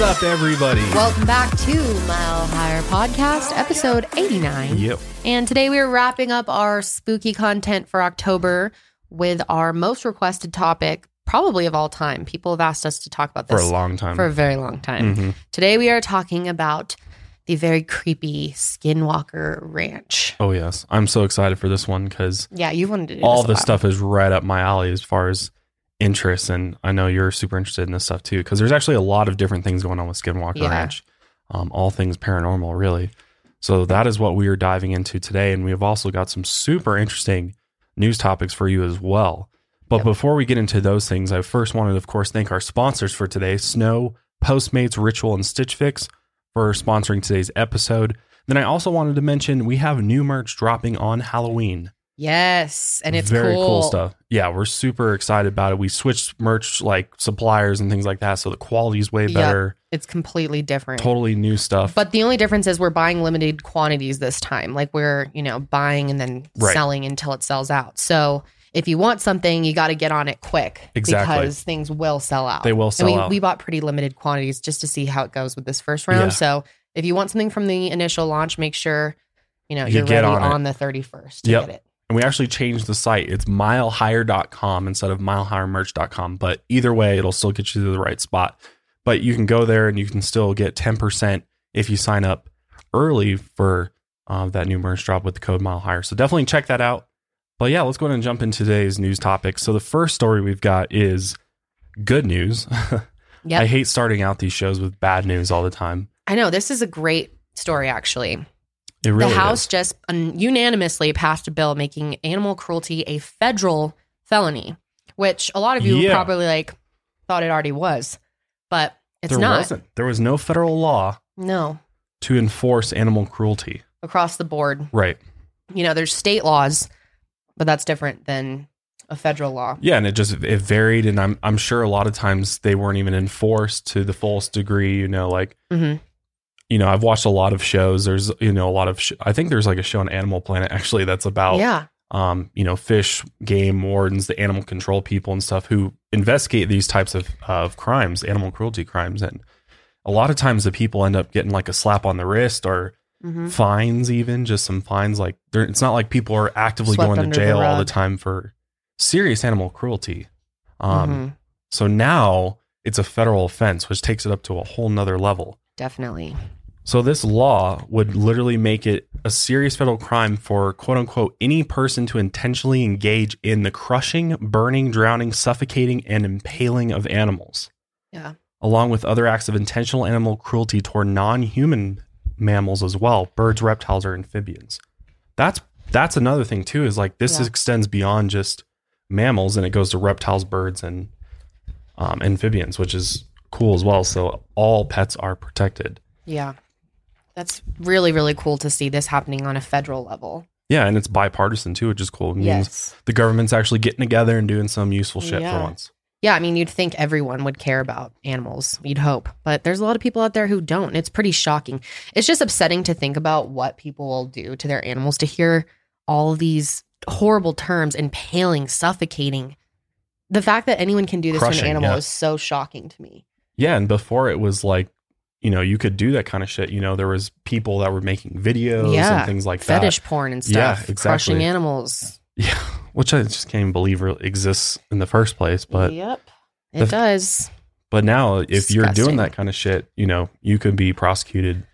What's up, everybody? Welcome back to Mile Higher Podcast, episode 89. Yep. And today we are wrapping up our spooky content for October with our most requested topic, probably of all time. People have asked us to talk about this For a long time. for a very long time. Mhm. Today we are talking about the very creepy Skinwalker Ranch. Oh yes, I'm so excited for this one because Yeah, you wanted to do all this this stuff is right up my alley as far as interests, and I know you're super interested in this stuff too because there's actually a lot of different things going on with Skinwalker Yeah. Ranch, um, all things paranormal, really. So that is what we are diving into today, and we have also got some super interesting news topics for you as well. But Yep. before we get into those things, I first wanted, of course, thank our sponsors for today: Snow, Postmates, Ritual, and Stitch Fix for sponsoring today's episode. Then I also wanted to mention we have new merch dropping on Halloween. Yes, and it's very cool. stuff. Yeah, we're super excited about it. We switched merch like suppliers and things like that, so the quality is way Yep. better. It's completely different. Totally new stuff. But the only difference is we're buying limited quantities this time. Like we're, you know, buying and then Right. selling until it sells out. So if you want something, you got to get on it quick Exactly. because things will sell out. they will sell and we, out. we bought pretty limited quantities just to see how it goes with this first round. Yeah. So if you want something from the initial launch, make sure, you know, You you're get ready on on, the 31st to Yep. get it. And we actually changed the site. It's milehigher.com instead of milehighermerch.com. But either way, it'll still get you to the right spot. But you can go there and you can still get 10% if you sign up early for uh, that new merch drop with the code mile higher. So definitely check that out. But yeah, let's go ahead and jump into today's news topics. So the first story we've got is good news. Yep. I hate starting out these shows with bad news all the time. I know this is a great story, actually. Really the House is. just un- unanimously passed a bill making animal cruelty a federal felony, which a lot of you Yeah. probably like thought it already was, but it's there not. wasn't. There was no federal law No, to enforce animal cruelty. across the board. Right. You know, there's state laws, but that's different than a federal law. Yeah, and it just it varied, and I'm I'm sure a lot of times they weren't even enforced to the fullest degree. You know, like hmm you know, I've watched a lot of shows. There's you know a lot of sh- I think there's like a show on Animal Planet actually that's about Yeah, um you know fish game wardens, the animal control people and stuff who investigate these types of of crimes, animal cruelty crimes, and a lot of times the people end up getting like a slap on the wrist or hmm fines even just some fines. Like they're, it's not like people are actively Swept going to under the jail all the time for serious animal cruelty. Um hmm so now it's a federal offense which takes it up to a whole nother level. Definitely. So this law would literally make it a serious federal crime for quote unquote any person to intentionally engage in the crushing burning drowning suffocating and impaling of animals Yeah, along with other acts of intentional animal cruelty toward non-human mammals as well, birds, reptiles, or amphibians. That's that's another thing too. Is like this Yeah. extends beyond just mammals, and it goes to reptiles, birds, and um, amphibians, which is cool as well. So all pets are protected. yeah. That's really really cool to see this happening on a federal level. Yeah, and it's bipartisan too, which is cool. It means Yes. the government's actually getting together and doing some useful shit Yeah. for once. Yeah, I mean, you'd think everyone would care about animals. You'd hope. But there's a lot of people out there who don't. and It's pretty shocking. It's just upsetting to think about what people will do to their animals to hear all these horrible terms impaling, suffocating. The fact that anyone can do this to an animal yeah. is so shocking to me. Yeah, and before it was like, you know, you could do that kind of shit. You know, there was people that were making videos Yeah, and things like that. Fetish porn and Yeah, stuff. exactly. Crushing animals. Yeah, which I just can't even believe re- exists in the first place. But yep. It the- does. but now, if you're doing that kind of shit, you know, you could be prosecuted.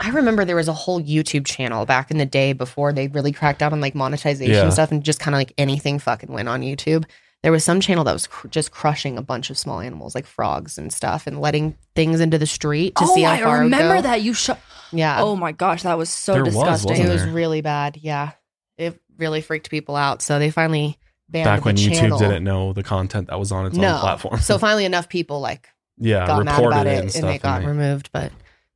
I remember there was a whole YouTube channel back in the day before they really cracked down on like monetization Yeah. stuff and just kind of like anything fucking went on YouTube. There was some channel that was cr- just crushing a bunch of small animals like frogs and stuff and letting things into the street to oh, see how I far it would remember go. that you shot. Yeah. Oh my gosh, that was so There disgusting. wasn't it was really bad. Yeah. It really freaked people out. So they finally banned Back the when channel. YouTube didn't know the content that was on its no. own platform. so finally enough people like yeah, got mad about it it and and, stuff. it got and removed. But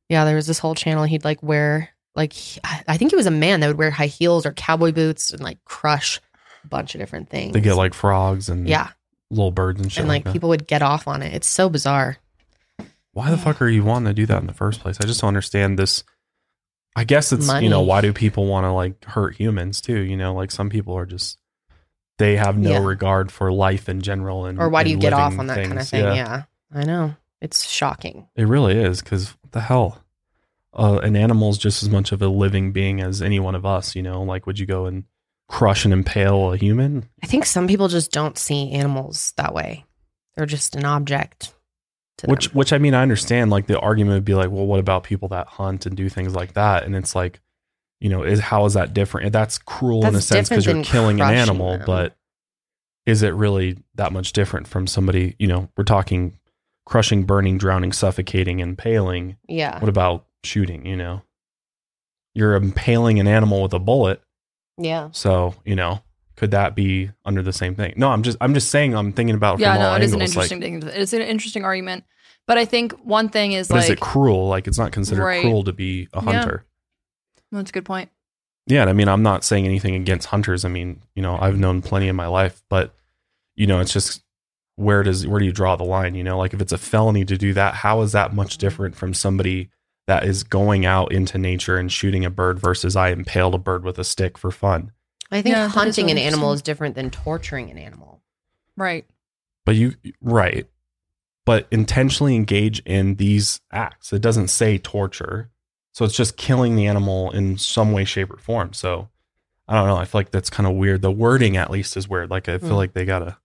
yeah, there was this whole channel. He'd like wear like he- I I think he was a man that would wear high heels or cowboy boots and like crush a bunch of different things. they get like frogs and yeah, little birds and shit. and like that. people would get off on it. It's so bizarre. why the fuck are you wanting to do that in the first place? I just don't understand this. I guess it's you know why do people want to like hurt humans too? You know, like some people are just they have no Yeah. regard for life in general and Or why do you get off on that kind of thing? Yeah. I know. It's shocking. It really is because what the hell? Uh, an animal's just as much of a living being as any one of us. You know, like would you go and crush and impale a human? I think some people just don't see animals that way. They're just an object to them. Which, which I mean, I understand. Like the argument would be like, well, what about people that hunt and do things like that? And it's like, you know, is how is that different? That's cruel in a sense because you're killing an animal, them. but is it really that much different from somebody? You know, we're talking crushing, burning, drowning, suffocating, impaling. yeah. What about shooting? You know, you're impaling an animal with a bullet. Yeah. So you know, could that be under the same thing? No, I'm just I'm just saying I'm thinking about yeah, no, it is an interesting like, thing. It's an interesting argument. But I think one thing is like is it cruel? Like it's not considered Right. cruel to be a Yeah. hunter. that's a good point. Yeah, and I mean, I'm not saying anything against hunters. I mean, you know, I've known plenty in my life, but you know, it's just where does where do you draw the line? You know, like if it's a felony to do that, how is that much different from somebody that is going out into nature and shooting a bird versus I impaled a bird with a stick for fun? I think Yeah, hunting an animal is different than torturing an animal. Right. But you right. But intentionally engage in these acts. It doesn't say torture. So it's just killing the animal in some way, shape, or form. So I don't know. I feel like that's kind of weird. The wording at least is weird. Like I feel Mm. like they gotta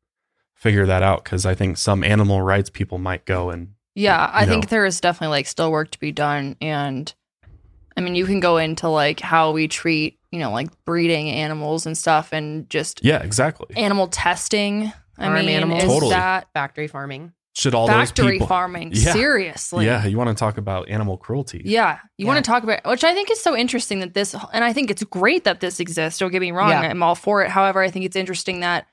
figure that out because I think some animal rights people might go and Yeah, I you think there is definitely like still work to be done and I mean you can go into like how we treat, you know, like breeding animals and stuff and just yeah, exactly. animal testing. I Farm mean, animals. is Totally. that Factory farming. Should all factory those people? farming? Yeah. Seriously. Yeah, you want to talk about animal cruelty? Yeah, you Yeah. want to talk about, which I think is so interesting that this, and I think it's great that this exists. Don't get me wrong, Yeah. I'm all for it. However, I think it's interesting that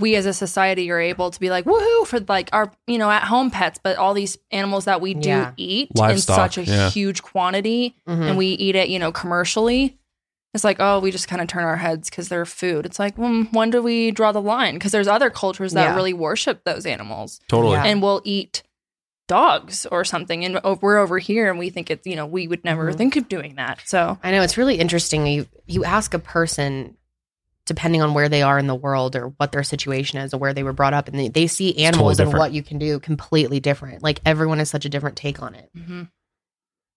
we as a society are able to be like, woohoo, for like our, you know, at home pets, but all these animals that we do Yeah. eat Livestock, in such a yeah. huge quantity Mhm. and we eat it, you know, commercially. It's like, oh, we just kind of turn our heads because they're food. It's like, well, when do we draw the line? Because there's other cultures that Yeah. really worship those animals Totally. Yeah. and we'll eat dogs or something and o- we're over here and we think it's you know we would never Mhm. think of doing that so I know it's really interesting. You you ask a person, depending on where they are in the world or what their situation is or where they were brought up, and they, they see animals and what you can do completely different. Like everyone has such a different take on it. mhm.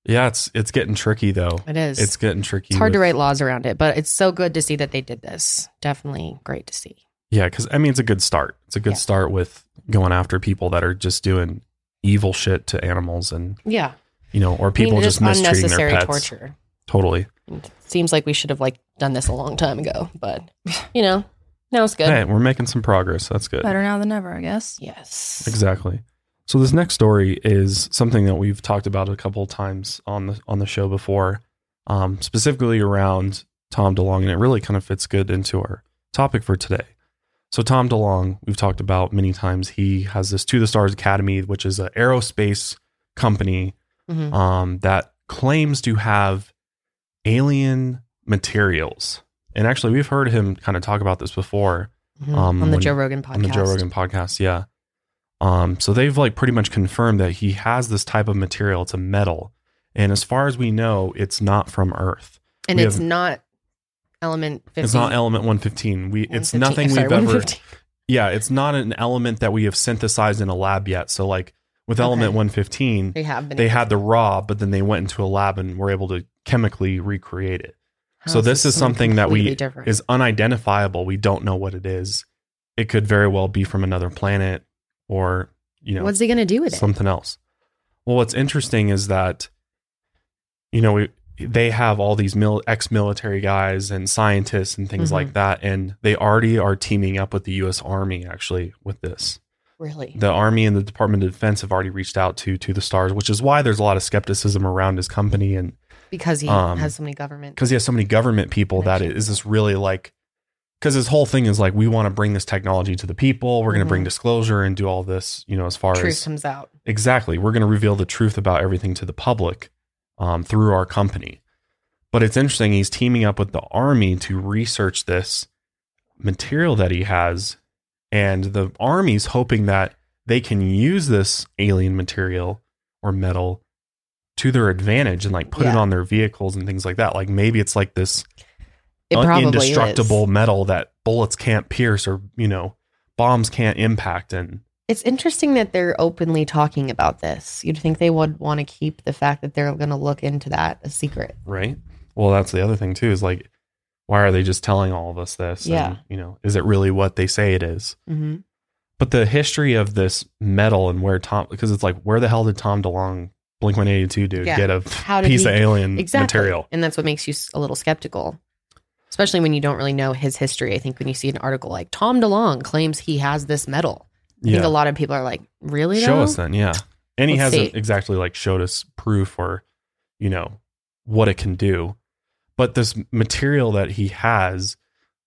Yeah, it's it's getting tricky though. It is. It's getting tricky. It's hard to write laws around it, but it's so good to see that they did this. Definitely great to see. Yeah, because I mean, it's a good start. It's a good Yeah. start with going after people that are just doing evil shit to animals, and Yeah, you know, or I mean, people just mistreating unnecessary their pets. torture. Totally. It seems like we should have like done this a long time ago, but you know, now it's good. Hey, we're making some progress. That's good. better now than never i guess Yes, Exactly. So this next story is something that we've talked about a couple of times on the on the show before, um, specifically around Tom DeLonge, and it really kind of fits good into our topic for today. So Tom DeLonge, we've talked about many times. He has this To the Stars Academy, which is an aerospace company Mhm. um, that claims to have alien materials. And actually, we've heard him kind of talk about this before Mhm. um, on the when- Joe Rogan podcast. on the Joe Rogan podcast. Yeah. Um, so they've like pretty much confirmed that he has this type of material. It's a metal, and as far as we know, it's not from Earth. and we it's have- not element. 50, It's not element one fifteen. We it's nothing sorry, we've ever. Yeah, it's not an element that we have synthesized in a lab yet. So like with element one fifteen, They have been. they had the raw, but then they went into a lab and were able to chemically recreate it. How so this is something that we different. is unidentifiable. We don't know what it is. It could very well be from another planet, or you know, What's he gonna do with it? something else. Well, what's interesting is that, you know, we, they have all these mil- ex-military guys and scientists and things Mhm. like that, and they already are teaming up with the U.S. Army actually with this. Really? The Army and the Department of Defense have already reached out to to the stars, which is why there's a lot of skepticism around his company and Because he Um, has so many government. because he has so many government people that it is this really like because his whole thing is like we want to bring this technology to the people we're going to bring Mhm. disclosure and do all this you know as far Truth as truth comes out. exactly we're going to reveal the truth about everything to the public um, through our company but it's interesting he's teaming up with the army to research this material that he has and the army's hoping that they can use this alien material or metal to their advantage and like put it on their vehicles and things like that like maybe it's like this un- indestructible is. metal that bullets can't pierce or you know bombs can't impact and It's interesting that they're openly talking about this. You'd think they would want to keep the fact that they're going to look into that a secret. right? Well, that's the other thing too. Is like, why are they just telling all of us this? Yeah. And, you know, is it really what they say it is? Mm-hmm. But the history of this metal and where Tom, because it's like, where the hell did Tom DeLonge, Blink One Eighty Two, dude, Yeah. get a How piece he- of alien Exactly. material? And that's what makes you a little skeptical, especially when you don't really know his history. I think when you see an article like Tom DeLonge claims he has this metal, I think a lot of people are like, really? Show though? us then, yeah. And he Let's hasn't see. exactly like showed us proof or, you know, what it can do. But this material that he has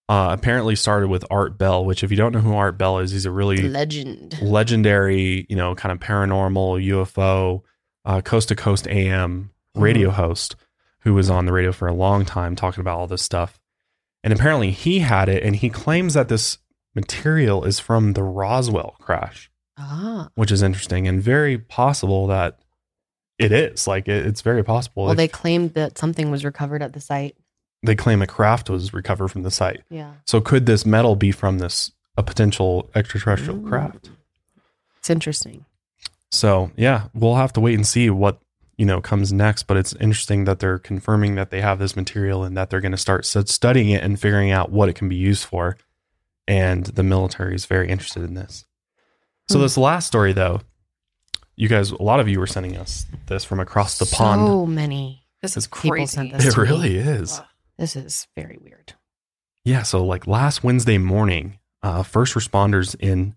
uh, apparently started with Art Bell, which if you don't know who Art Bell is, he's a really Legend. legendary, you know, kind of paranormal UFO, uh, coast to coast AM radio host who was on the radio for a long time talking about all this stuff. And apparently he had it and he claims that this material is from the Roswell crash, Ah. which is interesting and very possible that it is. Like it, it's very possible. Well, If- they claimed that something was recovered at the site. they claim a craft was recovered from the site. Yeah. So could this metal be from this a potential extraterrestrial craft? It's interesting. So yeah, we'll have to wait and see what you know comes next. But it's interesting that they're confirming that they have this material and that they're going to start studying it and figuring out what it can be used for. And the military is very interested in this. So Hmm. this last story, though, you guys, a lot of you were sending us this from across the pond. So many. This is People crazy. sent this It to me. really is. Ugh. This is very weird. Yeah. So, like last Wednesday morning, uh, first responders in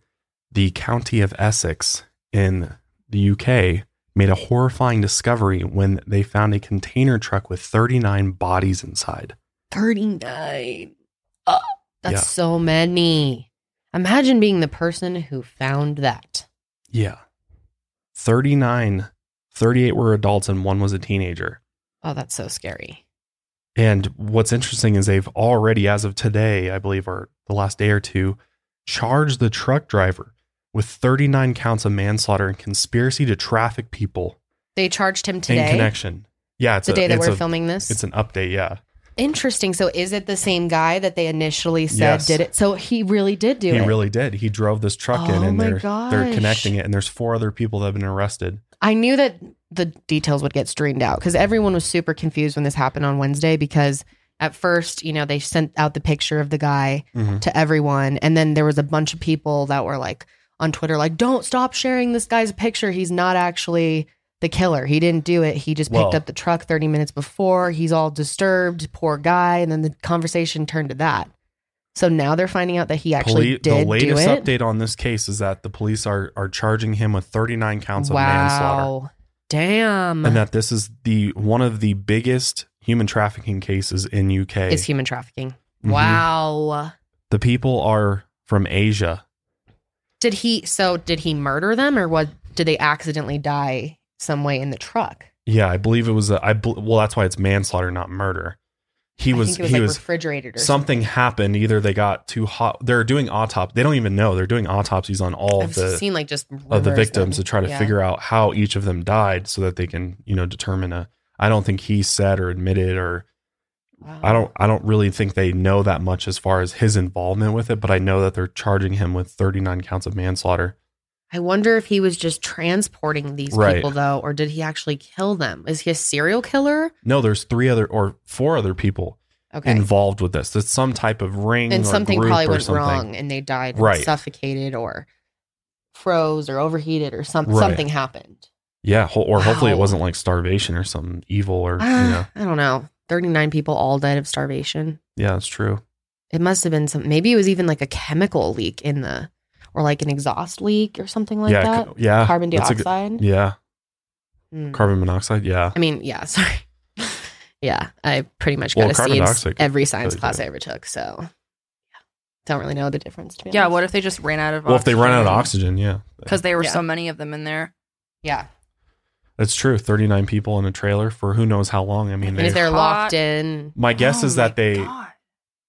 the county of Essex in the UK made a horrifying discovery when they found a container truck with 39 bodies inside. 39. Oh, that's Yeah. so many. Imagine being the person who found that. Yeah. 39, 38 were adults and one was a teenager. Oh, that's so scary. And what's interesting is they've already, as of today, I believe, or the last day or two, charged the truck driver with 39 counts of manslaughter and conspiracy to traffic people They charged him in today. connection. Yeah, it's The a, day that we're a- filming this. It's an update. Yeah, Interesting. So is it the same guy that they initially said Yes. did it? So he really did do it. he it. really did. He drove this truck in, Oh and my they're they're gosh. connecting it. And there's four other people that have been arrested. I knew that the details would get streamed out because everyone was super confused when this happened on Wednesday because at first, you know, they sent out the picture of the guy Mhm. to everyone. And then there was a bunch of people that were like on Twitter, like, don't stop sharing this guy's picture. He's not actually the killer. He didn't do it. He just picked Well- up the truck 30 minutes before. He's all disturbed, poor guy. And then the conversation turned to that. So now they're finding out that he actually Poli- did the do latest it. update on this case is that the police are are charging him with 39 counts of manslaughter. Damn. and that this is the one of the biggest human trafficking cases in UK. is human trafficking. Mhm. Wow. The people are from Asia. Did he so did he murder them or what did they accidentally die some way in the truck? Yeah, I believe it was a I bel- well that's why it's manslaughter not murder. He was, was he like was refrigerated or something happened either they got too hot they're doing autopsy they don't even know they're doing autopsies on all I've of the seen like just of the victims them. to try to Yeah. figure out how each of them died so that they can you know determine a I don't think he said or admitted or Wow. I don't I don't really think they know that much as far as his involvement with it, but I know that they're charging him with 39 counts of manslaughter. I wonder if he was just transporting these Right. people though, or did he actually kill them? Is he a serial killer? No, there's three other or four other people Okay. involved with this. It's some type of ring and or something probably went something. wrong and they died Right. suffocated or froze or overheated or some, Right. something happened. Yeah, ho- or hopefully it wasn't like starvation or something evil or you Ah, know. I don't know. 39 people all died of starvation. Yeah, that's true. It must have been some maybe it was even like a chemical leak in the or like an exhaust leak or something like yeah, that. c- yeah. Carbon that's a good- dioxide. yeah, Hmm. carbon monoxide. Yeah, I mean, yeah, sorry. yeah, I pretty much got a carbon C in s- dioxide could every science really class do I ever took. So, yeah, don't really know the difference. To be Yeah, honest. what if they just ran out of well, if they run out of oxygen, yeah, Because there were Yeah. so many of them in there. Yeah, that's true. 39 people in a trailer for who knows how long. I mean, they, if they're Hot. locked in, my guess Oh is that my they God.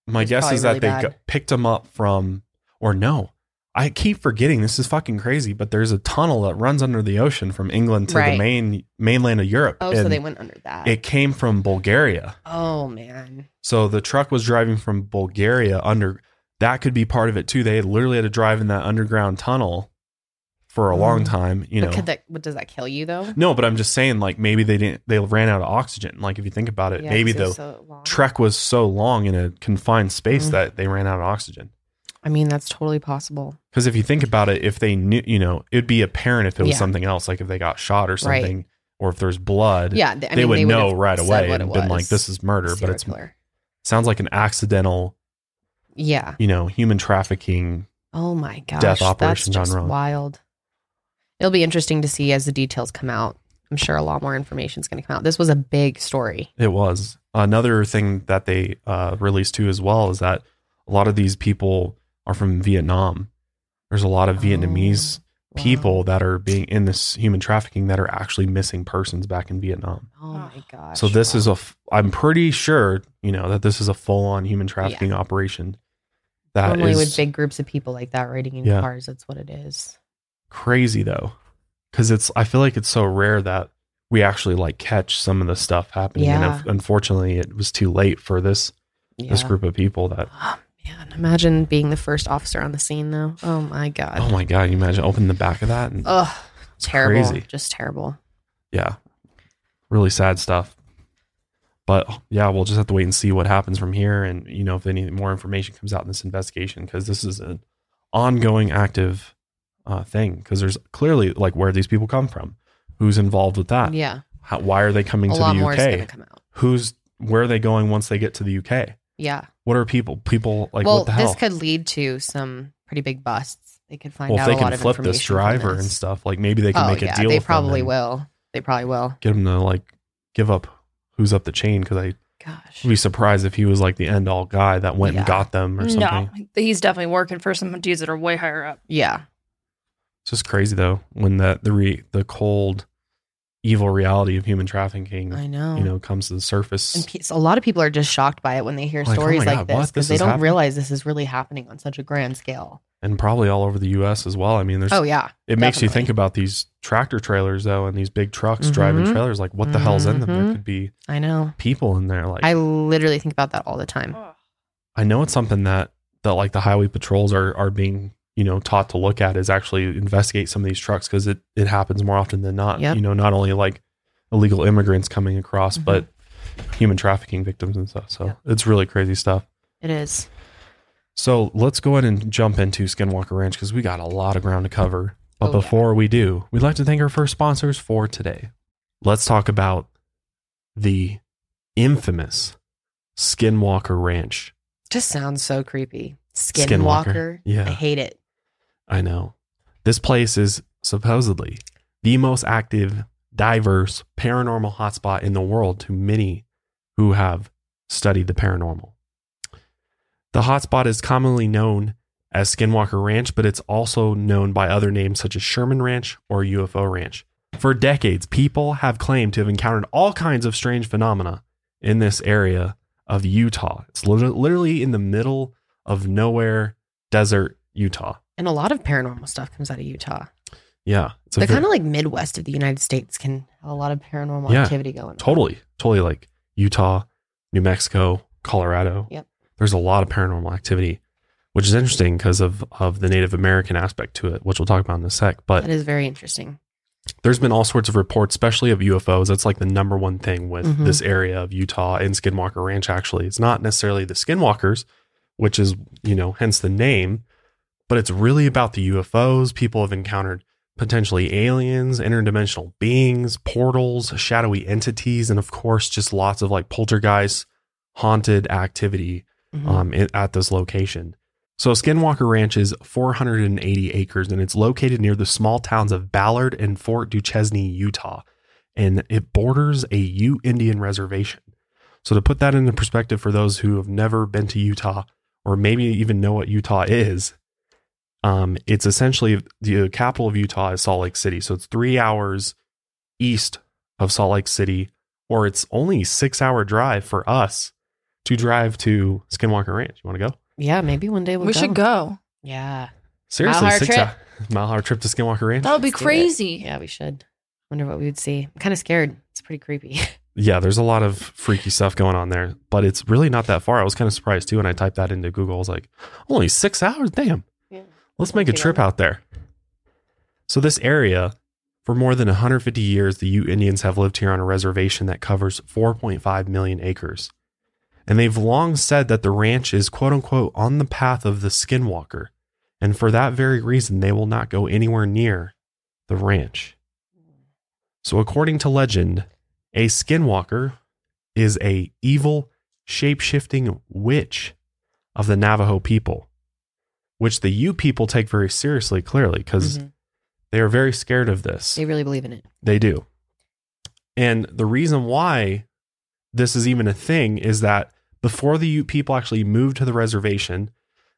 My It's guess is that really they bad. got, picked them up from, or no, I keep forgetting. This is fucking crazy. But there's a tunnel that runs under the ocean from England to the main mainland of Europe. oh, so and they went under that. It came from Bulgaria. oh man, So the truck was driving from Bulgaria under. That could be part of it too. They literally had to drive in that underground tunnel for a long Mm. time. You But know, could that what does that kill you though? no, but I'm just saying, like maybe they didn't. They ran out of oxygen. Like if you think about it, Yeah, maybe 'cause the they're so long. trek was so long in a confined space Mm. that they ran out of oxygen. I mean, that's totally possible. Because if you think about it, if they knew, you know, it'd be apparent if it was Yeah. something else, like if they got shot or Right. something, or if there's blood. Yeah, th- they mean, would they know right away and been like, "This is murder," but it's killer. sounds like an accidental, yeah. you know, human trafficking. Oh my gosh, Death that's operation gone just wild. It'll be interesting to see as the details come out. I'm sure a lot more information is going to come out. This was a big story. It was another thing that they uh, released too as well is that a lot of these people are from Vietnam. There's a lot of Vietnamese oh, Wow. people that are being in this human trafficking that are actually missing persons back in Vietnam. Oh my ah. gosh. So this wow. is a I'm pretty sure you know that this is a full on human trafficking operation. That is normally with big groups of people like that riding in Yeah. cars. That's what it is. crazy though, because it's. I feel like it's so rare that we actually like catch some of the stuff happening. And Yeah. if- unfortunately, it was too late for this Yeah. this group of people. That Oh, man, imagine being the first officer on the scene though. Oh my god. oh my god, you imagine opening the back of that and Ugh, terrible. crazy. Just terrible. Yeah, really sad stuff. But yeah, we'll just have to wait and see what happens from here, and you know if any more information comes out in this investigation because this is an ongoing, active uh, thing. Because there's clearly like where these people come from, who's involved with that, Yeah. How, why are they coming A to the UK? Who's where are they going once they get to the UK? Yeah. What are people? People like well, what the hell? this could lead to some pretty big busts. They could find well, if out they a lot can of flip information this from driver this. and stuff, like maybe they can oh make a deal. they with probably and will. They probably will. Get him to like give up who's up the chain because I Gosh. would be surprised if he was like the end all guy that went and got them or something. No, he's definitely working for some dudes that are way higher up. Yeah. It's just crazy though when that the re, the cold, evil reality of human trafficking, I know. you know, comes to the surface. and pe- a lot of people are just shocked by it when they hear Like, oh stories like God, this because they don't happening? realize this is really happening on such a grand scale. and probably all over the U.S. as well. I mean, there's Oh yeah. it makes you think about these tractor trailers though, and these big trucks driving Mhm. trailers. Like, what the hell's in them? There Mhm. could be I know. people in there. Like, I literally think about that all the time. I know it's something that that like the highway patrols are are being you know taught to look at is actually investigate some of these trucks because it it happens more often than not. Yep. You know, not only like illegal immigrants coming across, Mhm. but human trafficking victims and stuff. So Yep. it's really crazy stuff. It is. So let's go ahead and jump into Skinwalker Ranch because we got a lot of ground to cover. But Oh, yeah. before we do, we'd like to thank our first sponsors for today. Let's talk about the infamous Skinwalker Ranch. Just sounds so creepy. Skinwalker. Skinwalker. Yeah. I hate it. I know. This place is supposedly the most active, diverse paranormal hotspot in the world to many who have studied the paranormal. The hotspot is commonly known as Skinwalker Ranch, but it's also known by other names such as Sherman Ranch or UFO Ranch. For decades, people have claimed to have encountered all kinds of strange phenomena in this area of Utah. It's literally in the middle of nowhere, desert, Utah. And a lot of paranormal stuff comes out of Utah. Yeah, it's the kind of like Midwest of the United States can have a lot of paranormal Yeah, activity going on. totally, totally like Utah, New Mexico, Colorado. Yep. There's a lot of paranormal activity, which is interesting because of of the Native American aspect to it, which we'll talk about in a sec. But That is very interesting. there's been all sorts of reports, especially of UFOs. That's like the number one thing with Mhm. this area of Utah and Skinwalker Ranch. Actually, it's not necessarily the Skinwalkers, which is you know hence the name, but it's really about the UFOs. People have encountered potentially aliens, interdimensional beings, portals, shadowy entities, and of course, just lots of like poltergeist, haunted activity Mhm. um, at this location. So Skinwalker Ranch is 480 acres and it's located near the small towns of Ballard and Fort Duchesne, Utah. And it borders a Ute Indian reservation. So to put that into perspective for those who have never been to Utah or maybe even know what Utah is, um, it's essentially the capital of Utah is Salt Lake City. So it's three hours east of Salt Lake City, or it's only six hour drive for us to drive to Skinwalker Ranch. You want to go? yeah, maybe one day we'll we go. should go. Yeah. Seriously, Mile-hour six trip. hour mile hour trip to Skinwalker Ranch. That would be Let's crazy. Yeah, we should. Wonder what we would see. I'm kind of scared. It's pretty creepy. Yeah, there's a lot of freaky stuff going on there, but it's really not that far. I was kind of surprised too when I typed that into Google. I was like, only six hours? Damn. Let's make a trip out there. So, this area, for more than 150 years, the Ute Indians have lived here on a reservation that covers 4.5 million acres. And they've long said that the ranch is quote unquote on the path of the skinwalker. And for that very reason, they will not go anywhere near the ranch. So, according to legend, a skinwalker is a evil, shape-shifting witch of the Navajo people, which the Ute people take very seriously, clearly, because Mhm. they are very scared of this. They really believe in it. They do. And the reason why this is even a thing is that before the Ute people actually moved to the reservation,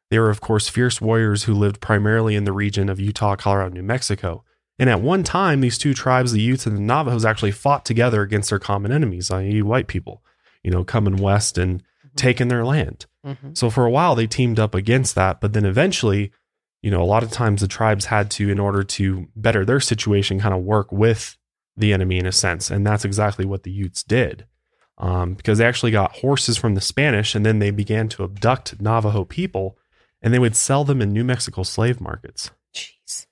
they were, of course, fierce warriors who lived primarily in the region of Utah, Colorado, New Mexico. And at one time, these two tribes, the Utes and the Navajos, actually fought together against their common enemies, i.e., white people, you know, coming west and taking their land. Mhm. So for a while they teamed up against that, but then eventually, you know, a lot of times the tribes had to, in order to better their situation, kind of work with the enemy in a sense, and that's exactly what the Utes did, um, because they actually got horses from the Spanish, and then they began to abduct Navajo people, and they would sell them in New Mexico slave markets. Jeez.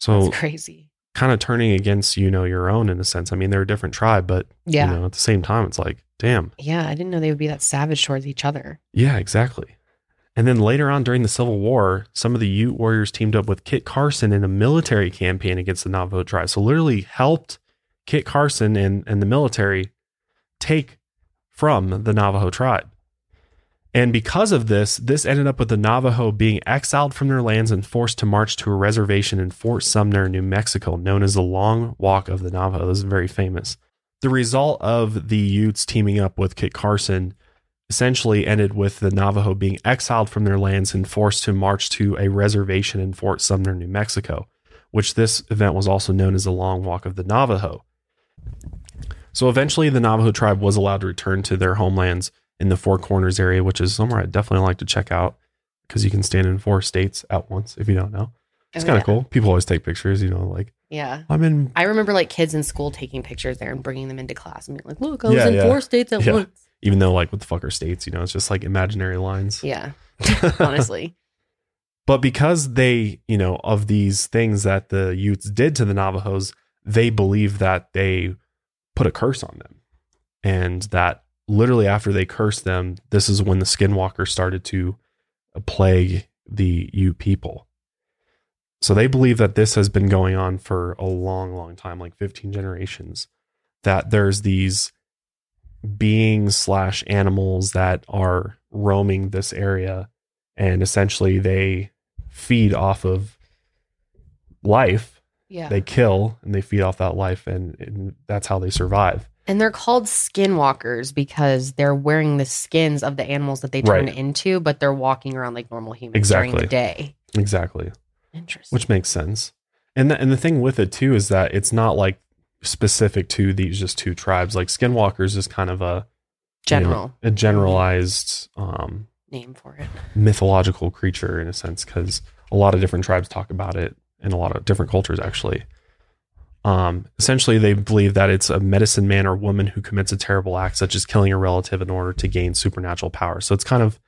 So That's crazy. Kind of turning against you know your own in a sense. I mean, they're a different tribe, but Yeah. you know, at the same time, it's like, damn, Yeah. I didn't know they would be that savage towards each other. Yeah, exactly. And then later on during the Civil War, some of the Ute warriors teamed up with Kit Carson in a military campaign against the Navajo tribe. So literally helped Kit Carson and, and the military take from the Navajo tribe. And because of this, this ended up with the Navajo being exiled from their lands and forced to march to a reservation in Fort Sumner, New Mexico, known as the Long Walk of the Navajo. This is very famous. The result of the Utes teaming up with Kit Carson essentially ended with the Navajo being exiled from their lands and forced to march to a reservation in Fort Sumner, New Mexico, which this event was also known as the Long Walk of the Navajo. So eventually, the Navajo tribe was allowed to return to their homelands in the Four Corners area, which is somewhere I'd definitely like to check out because you can stand in four states at once if you don't know. It's Oh, kind of yeah. cool. People always take pictures, you know, like Yeah. I'm in. I remember like kids in school taking pictures there and bringing them into class and being like, look, I was Yeah, in yeah. four states at once. Even though, like, what the fuck are states? You know, it's just like imaginary lines. Yeah. Honestly. But because they, you know, of these things that the Utes did to the Navajos, they believe that they put a curse on them. And that literally after they cursed them, this is when the skinwalker started to uh, plague the Ute people. So they believe that this has been going on for a long, long time, like 15 generations, that there's these beings slash animals that are roaming this area and essentially they feed off of life Yeah. they kill and they feed off that life and, and that's how they survive and they're called skinwalkers because they're wearing the skins of the animals that they turn Right. into, but they're walking around like normal humans during Exactly. the day. exactly Interesting. which makes sense and the, and the thing with it too is that it's not like specific to these just two tribes like skinwalkers is kind of a you know, General a generalized um name for it. mythological creature in a sense because a lot of different tribes talk about it in a lot of different cultures actually um, essentially they believe that it's a medicine man or woman who commits a terrible act such as killing a relative in order to gain supernatural power so it's kind of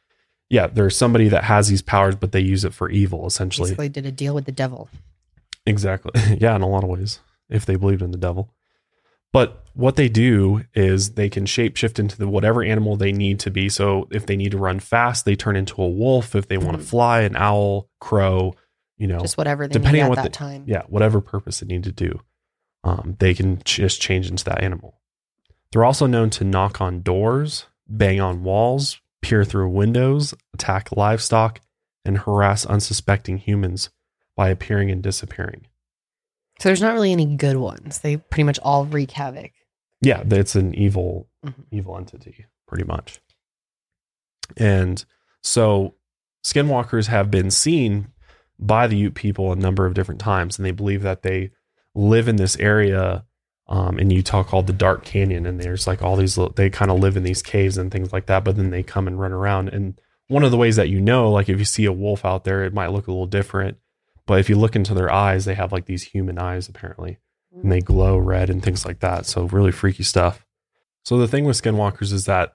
yeah there's somebody that has these powers but they use it for evil essentially Basically, did a deal with the devil. Exactly. yeah, in a lot of ways, if they believed in the devil. But what they do is they can shapeshift into the whatever animal they need to be. So if they need to run fast, they turn into a wolf. If they want to Mhm. fly, an owl, crow, you know, Just whatever they depending need on at what that the- time. yeah, whatever purpose they need to do, um, they can just change into that animal. They're also known to knock on doors, bang on walls, peer through windows, attack livestock, and harass unsuspecting humans by appearing and disappearing. So there's not really any good ones. They pretty much all wreak havoc. yeah it's an evil Mhm. evil entity pretty much and so skinwalkers have been seen by the ute people a number of different times and they believe that they live in this area um, in utah called the dark canyon and there's like all these little, they kind of live in these caves and things like that but then they come and run around and one of the ways that you know like if you see a wolf out there it might look a little different but if you look into their eyes they have like these human eyes apparently and they glow red and things like that. So really freaky stuff. So the thing with skinwalkers is that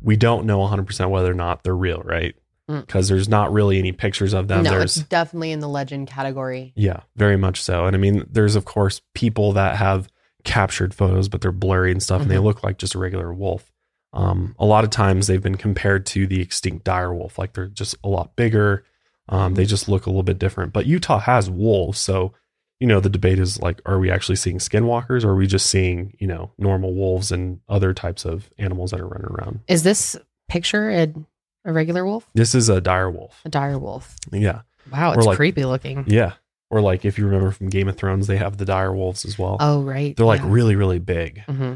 we don't know 100% whether or not they're real, right? Mm. because there's not really any pictures of them. no, there's it's definitely in the legend category. yeah, very much so. And I mean, there's of course people that have captured photos, but they're blurry and stuff, and they Mhm. look like just a regular wolf. Um, a lot of times they've been compared to the extinct dire wolf, like they're just a lot bigger. Um, they just look a little bit different. But Utah has wolves, so you know the debate is like, are we actually seeing skinwalkers, or are we just seeing you know normal wolves and other types of animals that are running around? Is this picture a, a regular wolf? This is a dire wolf. A dire wolf. Yeah, Wow, it's like- creepy looking. yeah. Or like if you remember from Game of Thrones, they have the dire wolves as well. Oh, right. They're like really, really big. hmm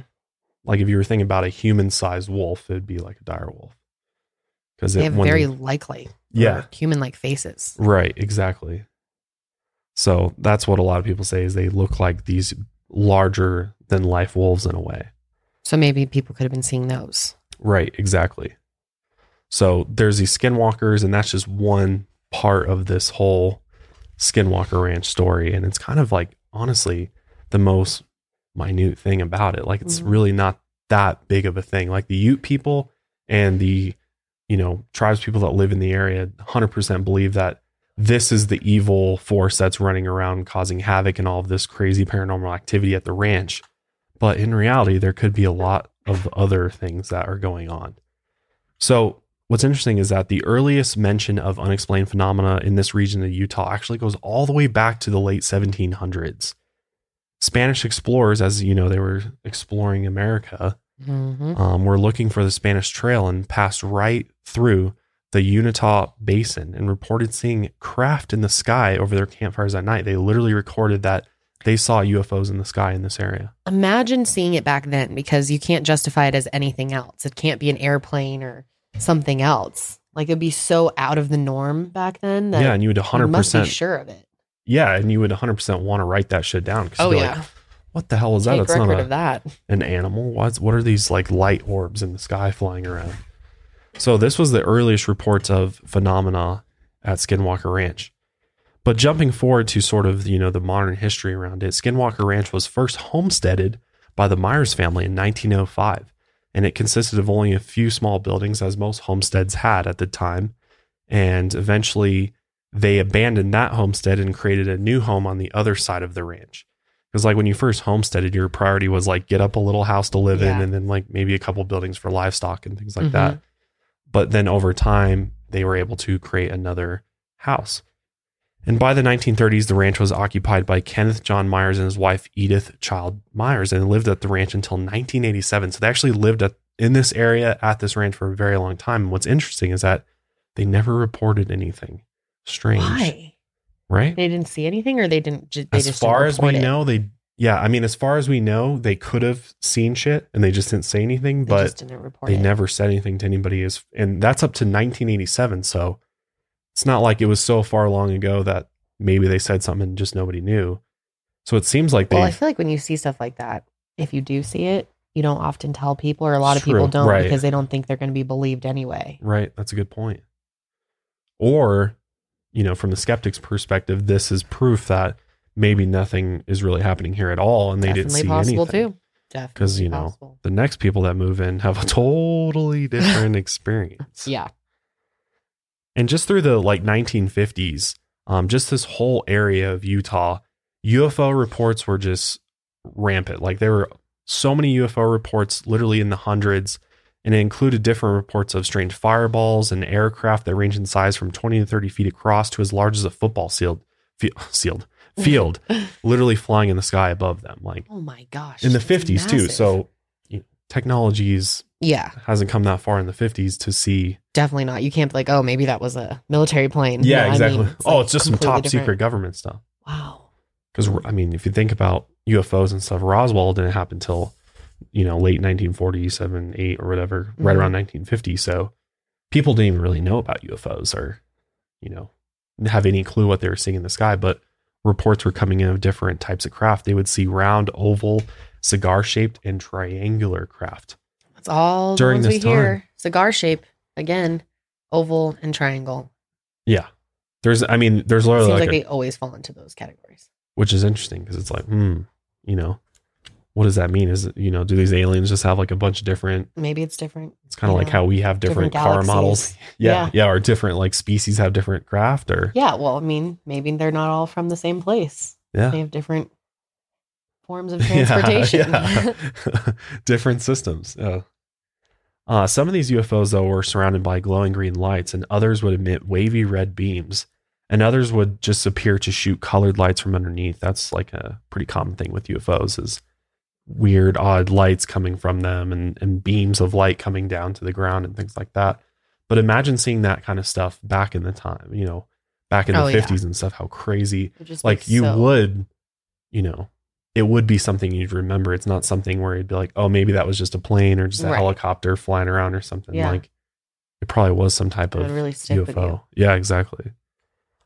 like if you were thinking about a human sized wolf, it'd be like a dire wolf. Because They have very likely, yeah, human like faces. right, exactly. So that's what a lot of people say is they look like these larger than life wolves in a way. So maybe people could have been seeing those. Right, exactly. So there's these skinwalkers, and that's just one part of this whole Skinwalker Ranch story. And it's kind of like, honestly, the most minute thing about it. Like, it's Mhm. really not that big of a thing. Like, the Ute people and the, you know, tribes people that live in the area 100% believe that this is the evil force that's running around causing havoc and all of this crazy paranormal activity at the ranch. But in reality, there could be a lot of other things that are going on. So, what's interesting is that the earliest mention of unexplained phenomena in this region of Utah actually goes all the way back to the late 1700s. Spanish explorers, as you know, they were exploring America, hmm um, were looking for the Spanish Trail and passed right through the Unitah Basin and reported seeing craft in the sky over their campfires at night. They literally recorded that they saw UFOs in the sky in this area. Imagine seeing it back then because you can't justify it as anything else. It can't be an airplane or something else. Like it'd be so out of the norm back then that yeah, and you would you must be 100%. sure of it. Yeah, and you would 100% want to write that shit down. 'cause Oh yeah, like, what the hell is that? take That's not a, of that. an animal. What's what are these like light orbs in the sky flying around? So this was the earliest reports of phenomena at Skinwalker Ranch. But jumping forward to sort of you know the modern history around it, Skinwalker Ranch was first homesteaded by the Myers family in 1905, and it consisted of only a few small buildings, as most homesteads had at the time. And eventually, they abandoned that homestead and created a new home on the other side of the ranch. Because like when you first homesteaded, your priority was like get up a little house to live in, and then like maybe a couple buildings for livestock and things like Mhm. that. But then over time, they were able to create another house. And by the 1930s, the ranch was occupied by Kenneth John Myers and his wife Edith Child Myers, and lived at the ranch until 1987. So they actually lived at in this area at this ranch for a very long time. And what's interesting is that they never reported anything strange, Why? right? They didn't see anything, or they didn't. They just as just far as we it? know, they yeah, I mean, as far as we know, they could have seen shit and they just didn't say anything, they but just didn't report they it. never said anything to anybody. Is and that's up to 1987, so it's not like it was so far long ago that maybe they said something and just nobody knew. So it seems like they Well, I feel like when you see stuff like that, if you do see it, you don't often tell people, or a lot of True, people don't right. because they don't think they're going to be believed anyway. right. That's a good point. Or, you know, from the skeptic's perspective, this is proof that maybe nothing is really happening here at all, and they didn't Definitely see possible anything. too. Definitely, 'Cause, you know, possible. The next people that move in have a totally different experience. yeah, And just through the like 1950s, um, just this whole area of Utah, UFO reports were just rampant. Like there were so many UFO reports, literally in the hundreds, and it included different reports of strange fireballs and aircraft that range in size from 20 to 30 feet across to as large as a football sealed, fi- sealed field, literally flying in the sky above them, like oh my gosh, in the that's 50s too. So you know, technologies yeah, hasn't come that far in the 50s to see definitely not. You can't be like, oh, maybe that was a military plane. Yeah, No, I exactly. mean, oh, like it's just some top different. secret government stuff. Wow. Because I mean, if you think about UFOs and stuff, Roswell didn't happen until you know late 1947, eight or whatever, right Mhm. around 1950. So people didn't even really know about UFOs or you know have any clue what they were seeing in the sky. But reports were coming in of different types of craft. They would see round, oval, cigar shaped, and triangular craft. That's all During the ones this we hear. Cigar shape again, oval and triangle. Yeah, there's. I mean, there's It literally seems like, like a- they always fall into those categories. which is interesting because it's like, hmm, you know, what does that mean? Is it, you know, do these aliens just have like a bunch of different? Maybe it's different. It's kind of like how we have different, car galaxies. models. Yeah, Yeah. yeah, or different like species have different craft, or Yeah, well, I mean, maybe they're not all from the same place. yeah, They have different forms of transportation. yeah. different systems. Yeah. Uh, some of these UFOs, though, were surrounded by glowing green lights, and others would emit wavy red beams, and others would just appear to shoot colored lights from underneath. That's like a pretty common thing with UFOs is weird, odd lights coming from them and, and beams of light coming down to the ground and things like that. But imagine seeing that kind of stuff back in the time, you know, back in the Oh, yeah. 50s and stuff, how crazy just like makes you so- would you know it would be something you'd remember it's not something where you'd be like oh maybe that was just a plane or just a Right. helicopter flying around or something Yeah. like it probably was some type It of really stick with you. ufo yeah exactly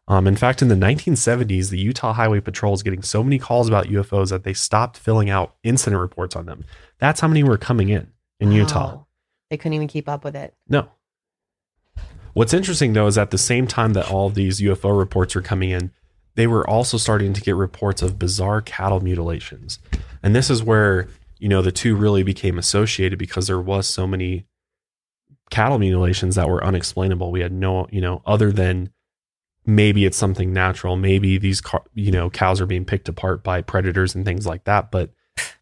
um, in fact in the 1970s the utah highway patrol is getting so many calls about ufos that they stopped filling out incident reports on them that's how many were coming in in utah They couldn't even keep up with it. no. What's interesting though is at the same time that all these UFO reports are coming in, they were also starting to get reports of bizarre cattle mutilations. And this is where, you know, the two really became associated because there was so many cattle mutilations that were unexplainable. We had no, you know, other than maybe it's something natural, maybe these car, you know, cows are being picked apart by predators and things like that, but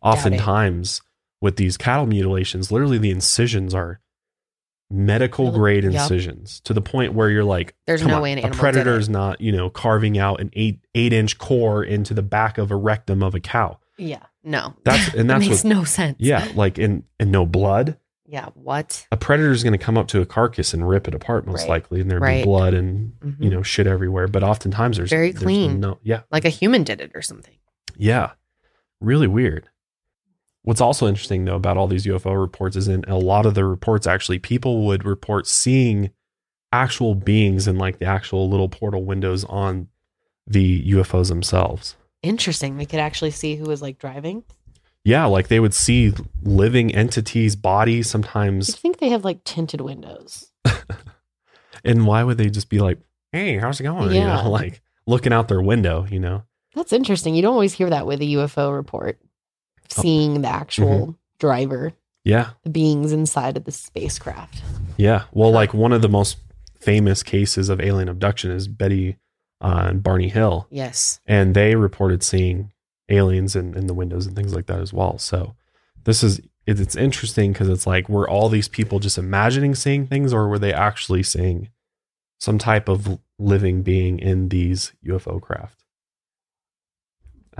oftentimes with these cattle mutilations, literally the incisions are medical grade Yup. incisions to the point where you're like, There's no on, way an a animal did predator it. is not, you know, carving out an eight eight inch core into the back of a rectum of a cow. Yeah. No. That's and that that's makes what, no sense. yeah, like in and no blood. Yeah. What? A predator is going to come up to a carcass and rip it apart, most Right. likely, and there'd be blood and Mhm. you know shit everywhere. But oftentimes there's Very there's clean. No, yeah, Like a human did it or something. Yeah. Really weird. What's also interesting though about all these UFO reports is in a lot of the reports actually people would report seeing actual beings in like the actual little portal windows on the UFOs themselves. Interesting. They could actually see who was like driving. Yeah, like they would see living entities, bodies sometimes. I think they have like tinted windows. And why would they just be like, "Hey, how's it going?" You Yeah. know, like looking out their window, you know. That's interesting. You don't always hear that with a UFO report. Oh. Seeing the actual Mm-hmm. driver, Yeah. the beings inside of the spacecraft. Yeah. Well, like one of the most famous cases of alien abduction is Betty uh, and Barney Hill. Yes. and they reported seeing aliens in, in the windows and things like that as well. So this is it's interesting because it's like were all these people just imagining seeing things, or were they actually seeing some type of living being in these UFO craft?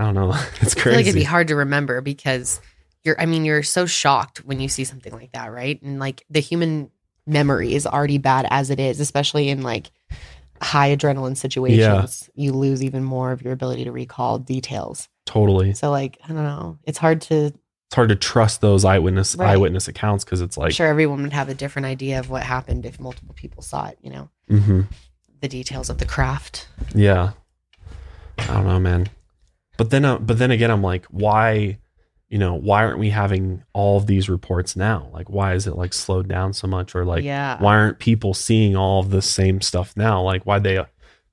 I don't know. It's crazy. I feel like it'd be hard to remember because you're I mean, you're so shocked when you see something like that, right? And like the human memory is already bad as it is, especially in like high adrenaline situations. Yeah. You lose even more of your ability to recall details. Totally. So like, I don't know. It's hard to It's hard to trust those eyewitness Right. eyewitness accounts because it's I'm like, sure everyone would have a different idea of what happened if multiple people saw it, you know, Mhm. the details of the craft. Yeah. I don't know, man. But then, uh, but then again, I'm like, why, you know, why aren't we having all of these reports now? Like, why is it like slowed down so much, or like, yeah. why aren't people seeing all of the same stuff now? Like, why they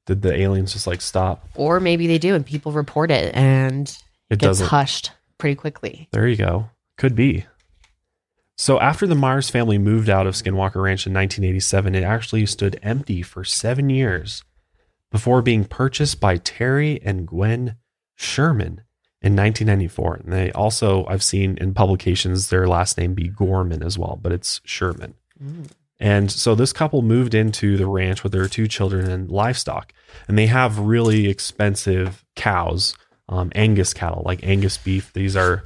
did the aliens just like stop? Or maybe they do and people report it and It it gets doesn't. hushed pretty quickly. There you go. Could be. So after the Myers family moved out of Skinwalker Ranch in 1987, it actually stood empty for seven years before being purchased by Terry and Gwen Sherman in 1994. And they also, I've seen in publications their last name be Gorman as well, but it's Sherman. Mm. And so this couple moved into the ranch with their two children and livestock. And they have really expensive cows, um, Angus cattle, like Angus beef. These are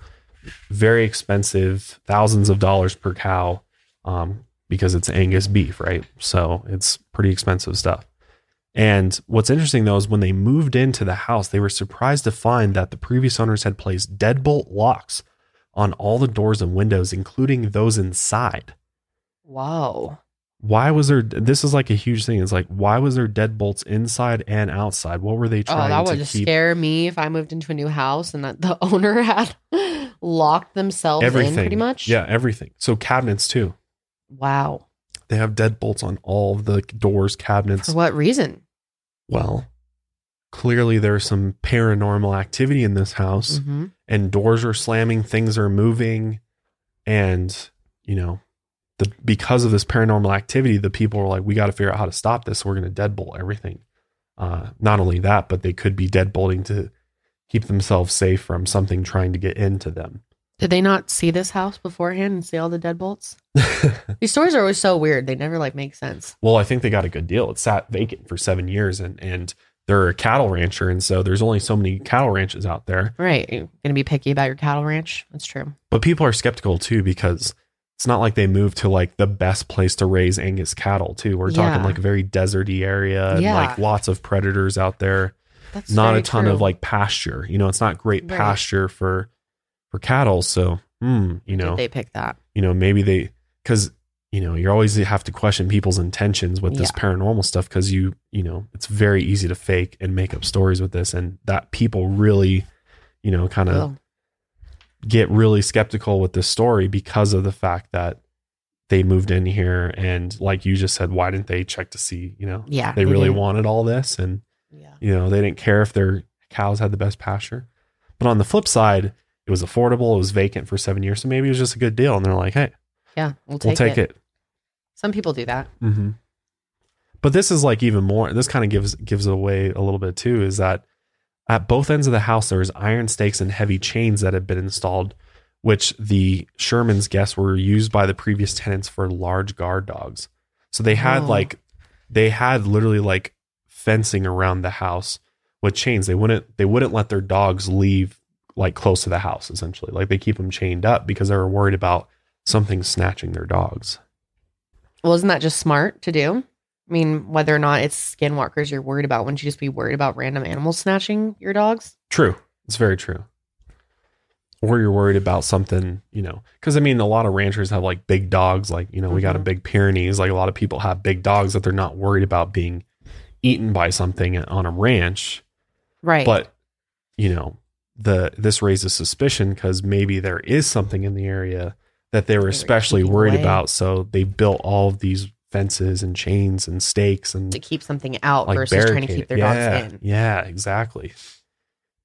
very expensive, thousands of dollars per cow um, because it's Angus beef, right? So it's pretty expensive stuff. And what's interesting though is when they moved into the house, they were surprised to find that the previous owners had placed deadbolt locks on all the doors and windows, including those inside Wow. why was there this is like a huge thing it's like why was there deadbolts inside and outside what were they oh, trying? To do? Oh, that would just keep scare me if I moved into a new house and that the owner had locked themselves everything in pretty much. yeah everything so cabinets too Wow. They have deadbolts on all of the doors cabinets For what reason? well clearly there's some paranormal activity in this house hmm and doors are slamming, things are moving, and you know, the because of this paranormal activity, the people were like, we got to figure out how to stop this. We're going to deadbolt everything. Uh, not only that, but they could be deadbolting to keep themselves safe from something trying to get into them. Did they not see this house beforehand and see all the deadbolts? These stories are always so weird. They never like make sense. well, I think they got a good deal. It sat vacant for seven years, and and they're a cattle rancher, and so there's only so many cattle ranches out there. Right. You're gonna be picky about your cattle ranch. That's true. But people are skeptical too because it's not like they moved to like the best place to raise Angus cattle too. We're talking Yeah. like a very deserty area and Yeah. like lots of predators out there. That's not a ton true. of like pasture. You know, it's not great Right. pasture for for cattle. So, hmm, you Did know, they pick that. you know, maybe they because you know you always have to question people's intentions with this Yeah. paranormal stuff because you you know it's very easy to fake and make up stories with this and that people really you know kind of get really skeptical with this story because of the fact that they moved in here and like you just said why didn't they check to see you know yeah. they really did. wanted all this and Yeah. you know they didn't care if their cows had the best pasture but on the flip side it was affordable it was vacant for seven years so maybe it was just a good deal and they're like hey Yeah. We'll take, we'll take it, Some people do that. Mm-hmm. But this is like even more. This kind of gives gives away a little bit too. Is that at both ends of the house there was iron stakes and heavy chains that had been installed, which the Shermans guess were used by the previous tenants for large guard dogs. So they had Oh. like they had literally like fencing around the house with chains. They wouldn't they wouldn't let their dogs leave like close to the house essentially. Like they keep them chained up because they were worried about something snatching their dogs. Well, isn't that just smart to do? I mean, whether or not it's skinwalkers you're worried about, wouldn't you just be worried about random animals snatching your dogs? True. It's very true. Or you're worried about something, you know, because I mean, a lot of ranchers have like big dogs. Like, you know, we got a Mhm. big Pyrenees. Like, a lot of people have big dogs that they're not worried about being eaten by something on a ranch. Right. But, you know, the this raises suspicion because maybe there is something in the area that they were especially worried away. about. So they built all of these fences and chains and stakes and to keep something out like versus trying to keep their yeah, dogs in. Yeah, exactly.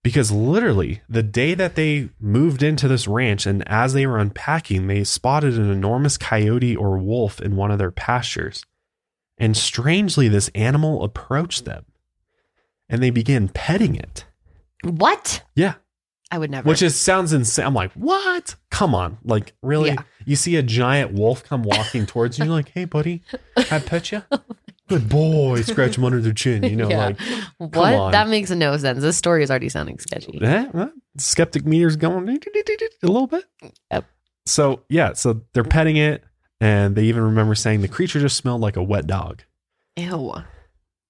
Because literally, the day that they moved into this ranch and as they were unpacking, they spotted an enormous coyote or wolf in one of their pastures. And strangely, this animal approached them and they began petting it. What? Yeah. I would never. Which is sounds insane. I'm like, what? Come on. Like, really? Yeah. You see a giant wolf come walking towards you, you're like, hey, buddy, can I pet you? Good boy. Scratch him under the chin. You know, Yeah. like, what? on. That makes no sense. This story is already sounding sketchy. Eh, well, skeptic meter's going a little bit. Yep. So yeah, so they're petting it, and they even remember saying the creature just smelled like a wet dog. Ew.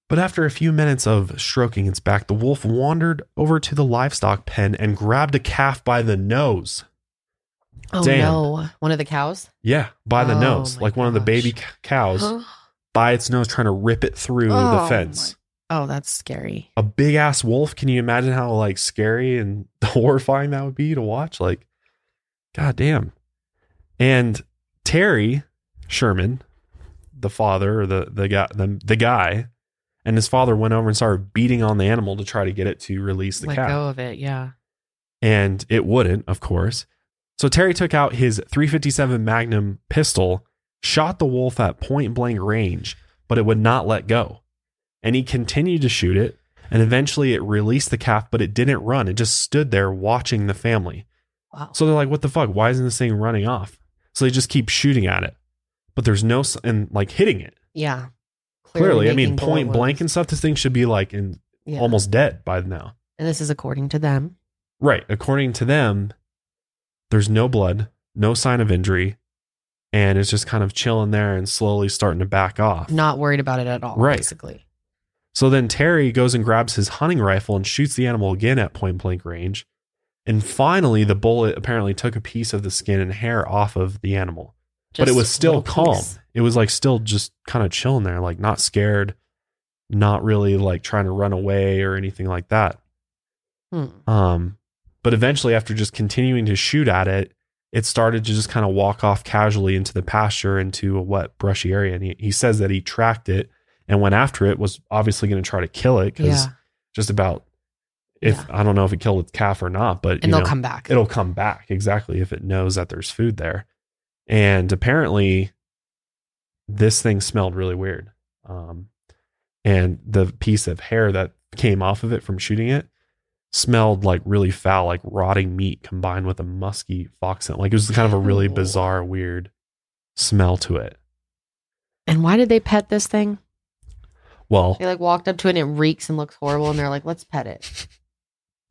But after a few minutes of stroking its back, the wolf wandered over to the livestock pen and grabbed a calf by the nose. Oh Damn. no. One of the cows? Yeah, by the Oh, nose, my like one of the baby cows by its nose, trying to rip it through the Oh, fence. oh, that's scary. A big ass wolf. Can you imagine how like scary and horrifying that would be to watch? Like, god damn. And Terry Sherman, the father or the the guy the, the guy, and his father went over and started beating on the animal to try to get it to release the calf. Let cat. go of it. Yeah. And it wouldn't, of course. So Terry took out his 357 Magnum pistol, shot the wolf at point blank range, but it would not let go. And he continued to shoot it, and eventually it released the calf, but it didn't run. It just stood there watching the family. Wow. So they're like, what the fuck? Why isn't this thing running off? So they just keep shooting at it. But there's no, and like hitting it. yeah. Clearly, I mean, point blank and stuff, this thing should be like in Yeah. almost dead by now. And this is according to them. Right. According to them, there's no blood, no sign of injury, and it's just kind of chilling there and slowly starting to back off. Not worried about it at all. Right. Basically. So then Terry goes and grabs his hunting rifle and shoots the animal again at point blank range. And finally, the bullet apparently took a piece of the skin and hair off of the animal. but it was still calm. piece. It was like still just kind of chilling there, like not scared, not really like trying to run away or anything like that. Hmm. Um, but eventually, after just continuing to shoot at it, it started to just kind of walk off casually into the pasture, into a wet, brushy area. And he, he says that he tracked it and went after it, was obviously going to try to kill it because Yeah. just about if Yeah. I don't know if it killed its calf or not, but and you they'll know, come back. it'll come back exactly if it knows that there's food there. And apparently, this thing smelled really weird. Um, and the piece of hair that came off of it from shooting it smelled like really foul, like rotting meat combined with a musky fox scent. Like it was kind of a really bizarre, weird smell to it. And why did they pet this thing? Well, They like walked up to it and it reeks and looks horrible, and they're like, "Let's pet it."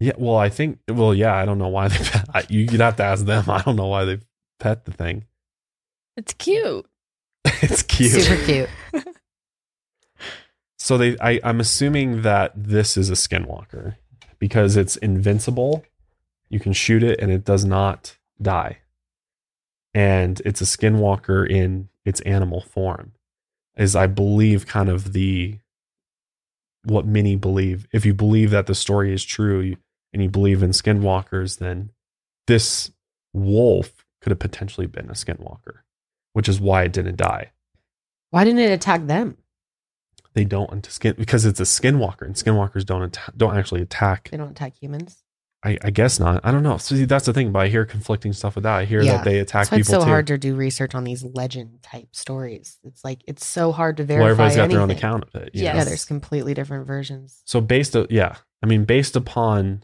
yeah, well, I think, well, yeah, I don't know why they pet. I, you- you'd have to ask them. I don't know why they pet the thing. It's cute. it's cute. Super cute. So they, I, I'm assuming that this is a skinwalker because it's invincible. You can shoot it and it does not die. And it's a skinwalker in its animal form, is I believe kind of the what many believe. If you believe that the story is true and you believe in skinwalkers, then this wolf could have potentially been a skinwalker, which is why it didn't die Why didn't it attack them? they don't into skin because it's a skinwalker and skinwalkers don't atta- don't actually attack They don't attack humans. I, I guess not i don't know so see, that's the thing but i hear conflicting stuff with that i hear Yeah. that they attack why it's so too hard to do research on these legend type stories. It's like it's so hard to verify. well everybody's got their own account of it Yes. Yeah, there's completely different versions. so based o- yeah i mean based upon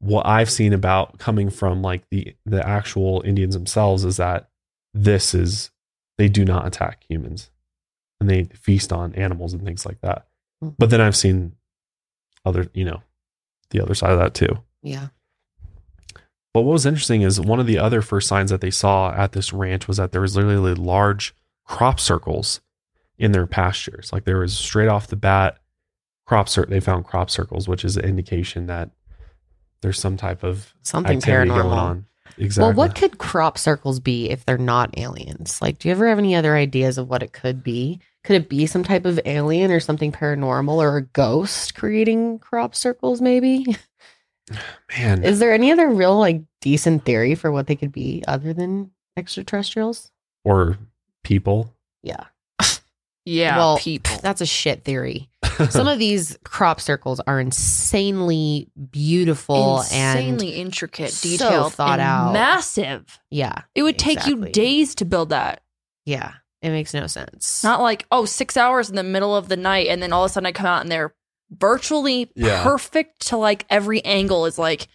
what i've seen about coming from like the the actual indians themselves is that this is they do not attack humans and they feast on animals and things like that Hmm. but then i've seen other you know the other side of that too Yeah. But what was interesting is one of the other first signs that they saw at this ranch was that there was literally large crop circles in their pastures. Like there was straight off the bat crop cir- they found crop circles, which is an indication that there's some type of Something paranormal. going on. Exactly. Well, what could crop circles be if they're not aliens? Like, do you ever have any other ideas of what it could be? Could it be some type of alien or something paranormal or a ghost creating crop circles, maybe? Man, Is there any other real, like, decent theory for what they could be other than extraterrestrials? or people. Yeah. Yeah, well, people. that's a shit theory. Some of these crop circles are insanely beautiful and Insanely and intricate, so detailed, thought and out. massive. yeah, It would take you days to build that. yeah. It makes no sense. Not like, oh, six hours in the middle of the night, and then all of a sudden I come out and they're virtually Yeah. perfect to like every angle is like,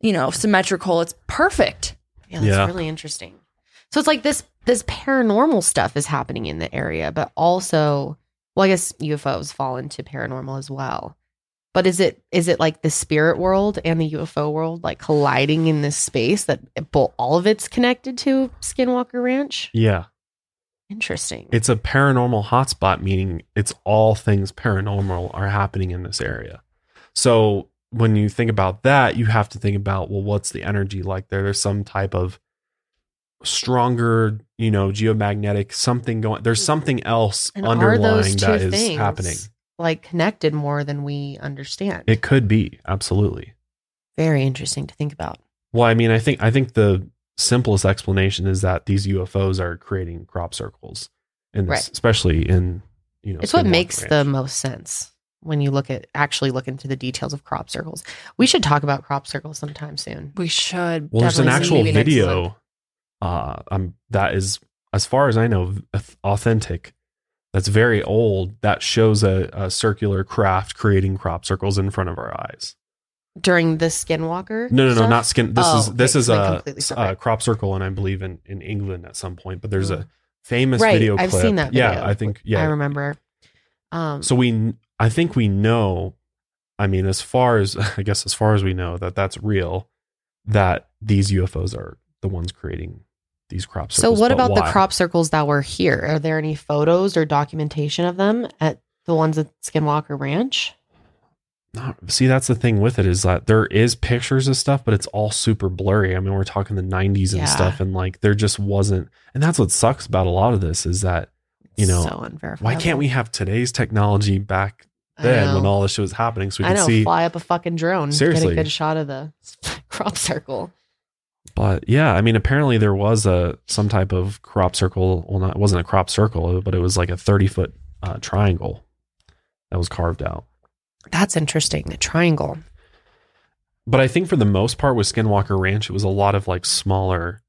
you know, symmetrical. It's perfect. Yeah, that's Yeah. really interesting. So it's like this this paranormal stuff is happening in the area, but also, well, I guess UFOs fall into paranormal as well. But is it is it like the spirit world and the UFO world like colliding in this space that all of it's connected to Skinwalker Ranch? yeah. Interesting. It's a paranormal hotspot, meaning it's all things paranormal are happening in this area. So when you think about that, you have to think about, well, what's the energy like there? There's some type of stronger, you know, geomagnetic something going. There's mm-hmm. something else and are underlying those two that is things happening. like connected more than we understand? It could be absolutely. Very interesting to think about. Well, I mean, I think I think the simplest explanation is that these UFOs are creating crop circles, and Right. especially in you know. It's what makes Ranch. the most sense when you look at actually look into the details of crop circles. We should talk about crop circles sometime soon. We should. Well, there's an actual maybe next video uh, um, that is, as far as I know, authentic. That's very old. That shows a, a circular craft creating crop circles in front of our eyes. During the skinwalker? No, no, no, not skin. This Oh, is this okay, is a, completely s- separate. a crop circle, and I believe in in England at some point. But there's Mm. a famous Right, video. I've seen that Yeah. I think yeah I remember. Um So we, I think we know. I mean, as far as I guess, as far as we know that that's real, that these UFOs are the ones creating these crop circles. so what about the crop circles that were here? Are there any photos or documentation of them at the ones at Skinwalker Ranch? Not, see, that's the thing with it is that there is pictures of stuff, but it's all super blurry. I mean, we're talking the 90s and Yeah. stuff, and like there just wasn't. And that's what sucks about a lot of this is that You know, so why can't we have today's technology back then when all this shit was happening so we I can know, see? fly up a fucking drone, Seriously. get a good shot of the crop circle. But yeah, I mean, apparently there was a some type of crop circle. Well, not it wasn't a crop circle, but it was like a 30 foot uh, triangle that was carved out. That's interesting. The triangle. But I think for the most part with Skinwalker Ranch, it was a lot of like smaller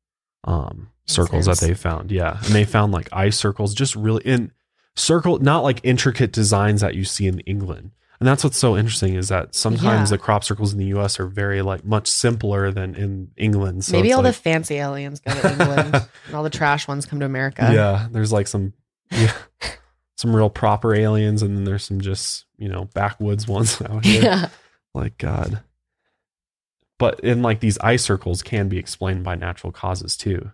um, circles that they found. Yeah. And they found like ice circles, just really in circle, not like intricate designs that you see in England. And that's what's so interesting is that sometimes Yeah. the crop circles in the US are very like much simpler than in England. So Maybe all like, the fancy aliens go to England and all the trash ones come to America. yeah, there's like some yeah, some real proper aliens and then there's some just, you know, backwoods ones out here. Yeah. like god but in like these ice circles can be explained by natural causes too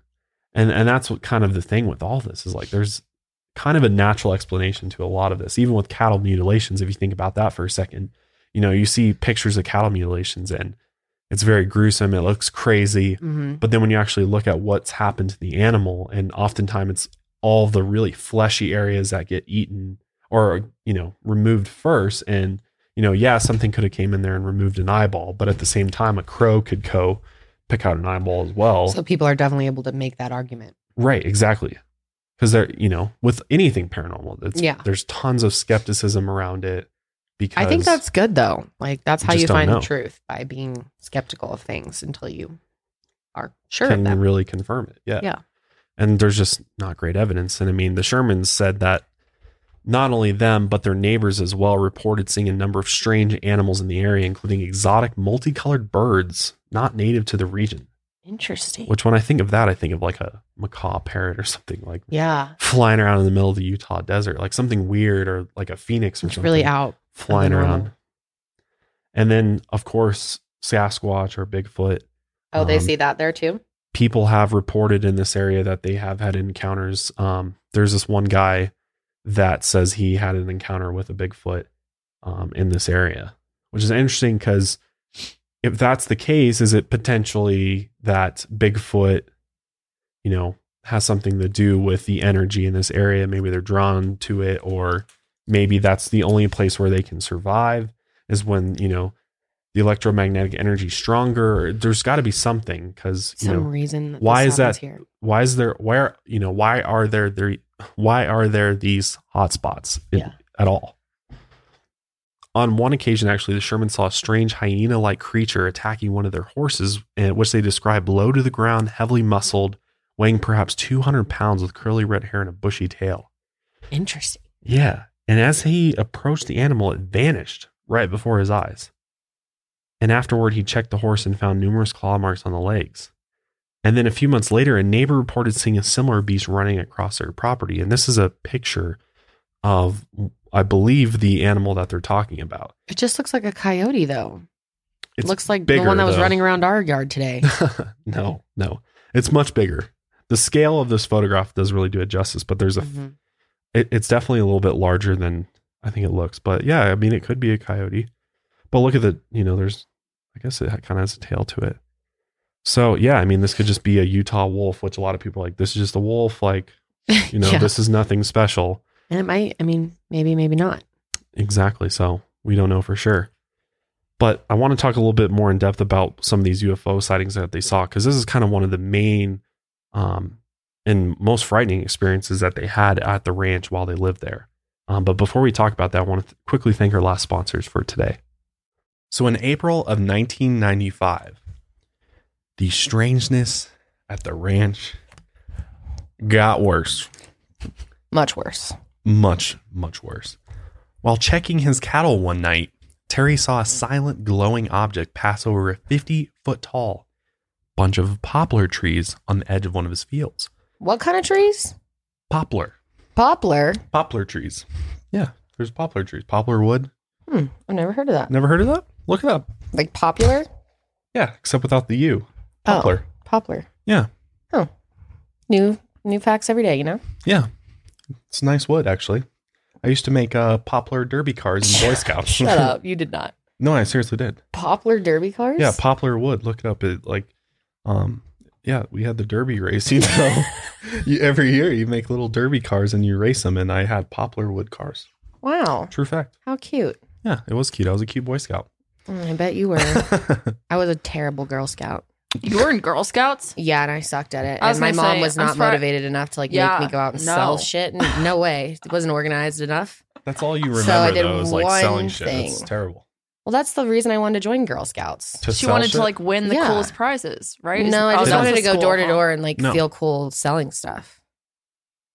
and and that's what kind of the thing with all this is like there's kind of a natural explanation to a lot of this even with cattle mutilations if you think about that for a second you know you see pictures of cattle mutilations and it's very gruesome it looks crazy hmm but then when you actually look at what's happened to the animal, and oftentimes it's all the really fleshy areas that get eaten or you know removed first. And you know, yeah, something could have came in there and removed an eyeball, but at the same time, a crow could go pick out an eyeball as well. So people are definitely able to make that argument. right, exactly. Because they're you know with anything paranormal, it's, Yeah. there's tons of skepticism around it. Because I think that's good though. Like that's how you find know. the truth by being skeptical of things until you are sure can of them. really confirm it. Yeah. Yeah. And there's just not great evidence. And I mean, the Shermans said that not only them, but their neighbors as well reported seeing a number of strange animals in the area, including exotic multicolored birds not native to the region. Interesting. Which, when I think of that, I think of like a macaw parrot or something like yeah. flying around in the middle of the Utah desert, like something weird or like a phoenix or It's something really out. flying around. And then, of course, Sasquatch or Bigfoot Oh, they Um, see that there too? people have reported in this area that they have had encounters. Um, there's this one guy that says he had an encounter with a Bigfoot um, in this area, which is interesting because if that's the case, is it potentially that Bigfoot, you know, has something to do with the energy in this area? Maybe they're drawn to it, or maybe that's the only place where they can survive is when, you know, the electromagnetic energy stronger. There's got to be something because, you Some know, reason why is that- here. why is there where you know why are there there why are there these hotspots Yeah. at all on one occasion actually the sherman saw a strange hyena-like creature attacking one of their horses and which they described low to the ground heavily muscled weighing perhaps 200 pounds with curly red hair and a bushy tail Interesting. yeah and as he approached the animal it vanished right before his eyes and afterward he checked the horse and found numerous claw marks on the legs and then a few months later, a neighbor reported seeing a similar beast running across their property. And this is a picture of, I believe, the animal that they're talking about. It just looks like a coyote though. It looks like bigger, the one that was though. running around our yard today. no, no, it's much bigger. The scale of this photograph doesn't really do it justice, but there's a, Mhm. it, it's definitely a little bit larger than I think it looks. But yeah, I mean, it could be a coyote. But look at the, you know, there's, I guess it kind of has a tail to it. So yeah, I mean, this could just be a Utah wolf, which a lot of people are like, this is just a wolf. Like, you know, yeah. this is nothing special. And it might, I mean, maybe, maybe not. Exactly. So we don't know for sure. But I want to talk a little bit more in depth about some of these UFO sightings that they saw, because this is kind of one of the main um, and most frightening experiences that they had at the ranch while they lived there. Um, but before we talk about that, I want to th- quickly thank our last sponsors for today. So in April of 1995, the strangeness at the ranch got worse Much worse. Much, much worse. While checking his cattle one night, Terry saw a silent glowing object pass over a 50 foot tall bunch of poplar trees on the edge of one of his fields. What kind of trees? Poplar. Poplar. Poplar trees. Yeah, there's poplar trees. Poplar wood. Hmm. I've never heard of that. Never heard of that? Look it up. Like popular? Yeah, except without the U. Poplar. Oh, poplar. Yeah. Oh. New new facts every day, you know? Yeah. It's nice wood, actually. I used to make uh, poplar derby cars in Boy Scouts. Shut up. You did not. no, I seriously did. Poplar derby cars? Yeah, poplar wood. Look it up. It like, um, yeah, we had the derby race. You know, you, every year you make little derby cars and you race them. And I had poplar wood cars. Wow. True fact. How cute. Yeah, it was cute. I was a cute Boy Scout. Mm, I bet you were. I was a terrible Girl Scout. You were in Girl Scouts? Yeah, and I sucked at it. I was And my gonna mom say, was I'm not surprised- motivated enough to like Yeah, make me go out and no. sell shit. And no way. It wasn't organized enough. That's all you remember So I did though is like one selling shit. thing. It's terrible. Well, that's the reason I wanted to join Girl Scouts. To she sell wanted shit? to like win the Yeah. coolest prizes, right? No, I just that wanted was to go school, door to huh? door and like No. feel cool selling stuff.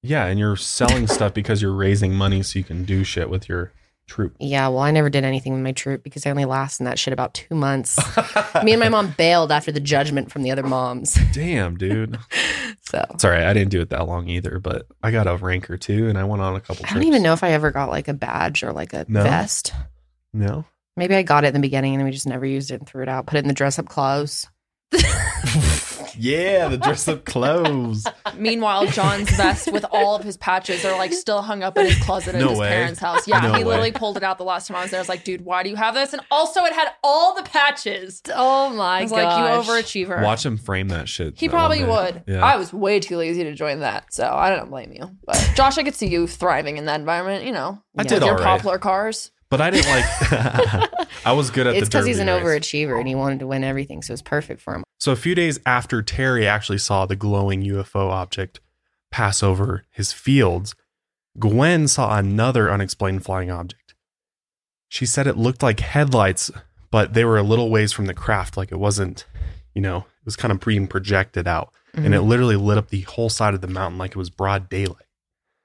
Yeah, and you're selling stuff because you're raising money so you can do shit with your troop. Yeah, well, I never did anything with my troop because I only lasted in that shit about two months. Me and my mom bailed after the judgment from the other moms. Damn, dude. So Sorry, I didn't do it that long either, but I got a rank or two and I went on a couple I trips. don't even know if I ever got like a badge or like a No? vest. No. Maybe I got it in the beginning and then we just never used it and threw it out. Put it in the dress up clothes. yeah, the dress up clothes. Meanwhile, John's vest with all of his patches are like still hung up in his closet at No his way. parents' house. Yeah, No he way. literally pulled it out the last time I was there. I was like, dude, why do you have this? And also, it had all the patches. Oh my god! like, you overachiever. Watch him frame that shit. He that probably day. would. Yeah. I was way too lazy to join that, so I don't blame you. But Josh, I could see you thriving in that environment. You know, I Yeah. did with your all right. popular cars. But I didn't like I was good at It's the because he's an race. overachiever and he wanted to win everything, so it's perfect for him. So a few days after Terry actually saw the glowing UFO object pass over his fields, Gwen saw another unexplained flying object. She said it looked like headlights, but they were a little ways from the craft, like it wasn't, you know, it was kind of being projected out. And Mm-hmm. it literally lit up the whole side of the mountain like it was broad daylight.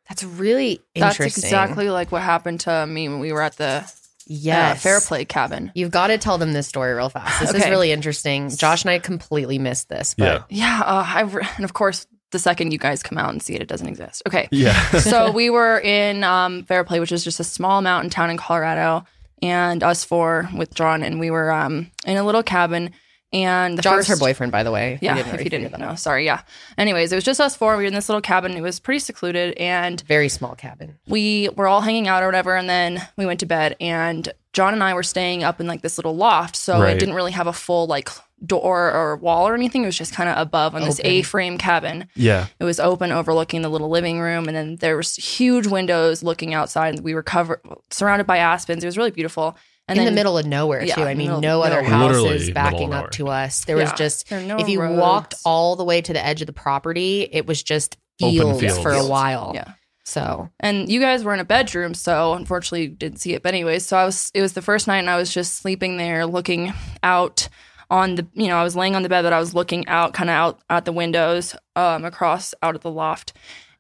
That's really That's interesting. exactly like what happened to me when we were at the yes. uh, Fairplay cabin. You've got to tell them this story real fast. This is really interesting. Josh and I completely missed this. But Yeah, uh, I re- and of course, the second you guys come out and see it, it doesn't exist. Okay, Yeah. so we were in um, Fairplay, which is just a small mountain town in Colorado, and us four with John, and we were um, in a little cabin. And the John's first, her boyfriend, by the way. Yeah, We if you didn't know, out. sorry. Yeah. Anyways, it was just us four. We were in this little cabin. It was pretty secluded, and Very small cabin. we were all hanging out or whatever and then we went to bed and john and i were staying up in like this little loft so Right. it didn't really have a full like door or wall or anything it was just kind of above on this Open. a-frame cabin yeah. it was open overlooking the little living room and then there was huge windows looking outside and we were covered surrounded by aspens it was really beautiful and in then the middle of nowhere, Yeah, too. I mean, middle- no other middle- houses Literally backing up to us. There was Yeah. just, There no if you roads. walked all the way to the edge of the property, it was just fields, fields. for a while. yeah So, and you guys were in a bedroom so unfortunately you didn't see it but anyways so i was it was the first night and i was just sleeping there looking out on the you know i was laying on the bed but i was looking out kind of out at the windows um across out of the loft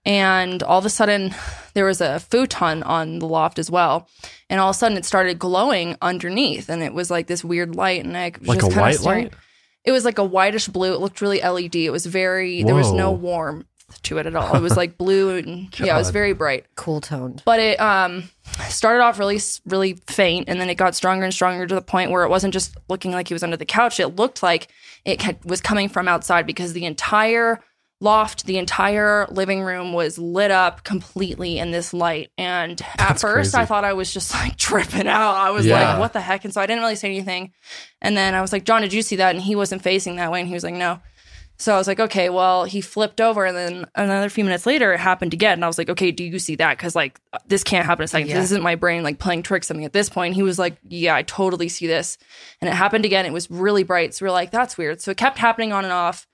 and all of a sudden there was a futon on the loft as well. And all of a sudden it started glowing underneath. And it was like this weird light. And i was Like just a kinda white staring- light? it was like a whitish blue. It looked really led it was very there was no warmth to it at all. It was like blue and yeah it was very bright. Cool toned. but it um started off really really faint. And then it got stronger and stronger to the point where it wasn't just looking like he was under the couch. It looked like it had, was coming from outside because the entire loft the entire living room was lit up completely in this light and at That's first crazy. i thought i was just like tripping out i was Yeah. like what the heck and so i didn't really say anything and then i was like john did you see that and he wasn't facing that way and he was like no so I was like, okay, well, he flipped over, and then another few minutes later, it happened again. And I was like, okay, do you see that? Because like this can't happen a second. Yeah. This isn't my brain like playing tricks on me at this point. He was like, yeah, I totally see this, and it happened again. It was really bright. So we are like, that's weird. So it kept happening on and off,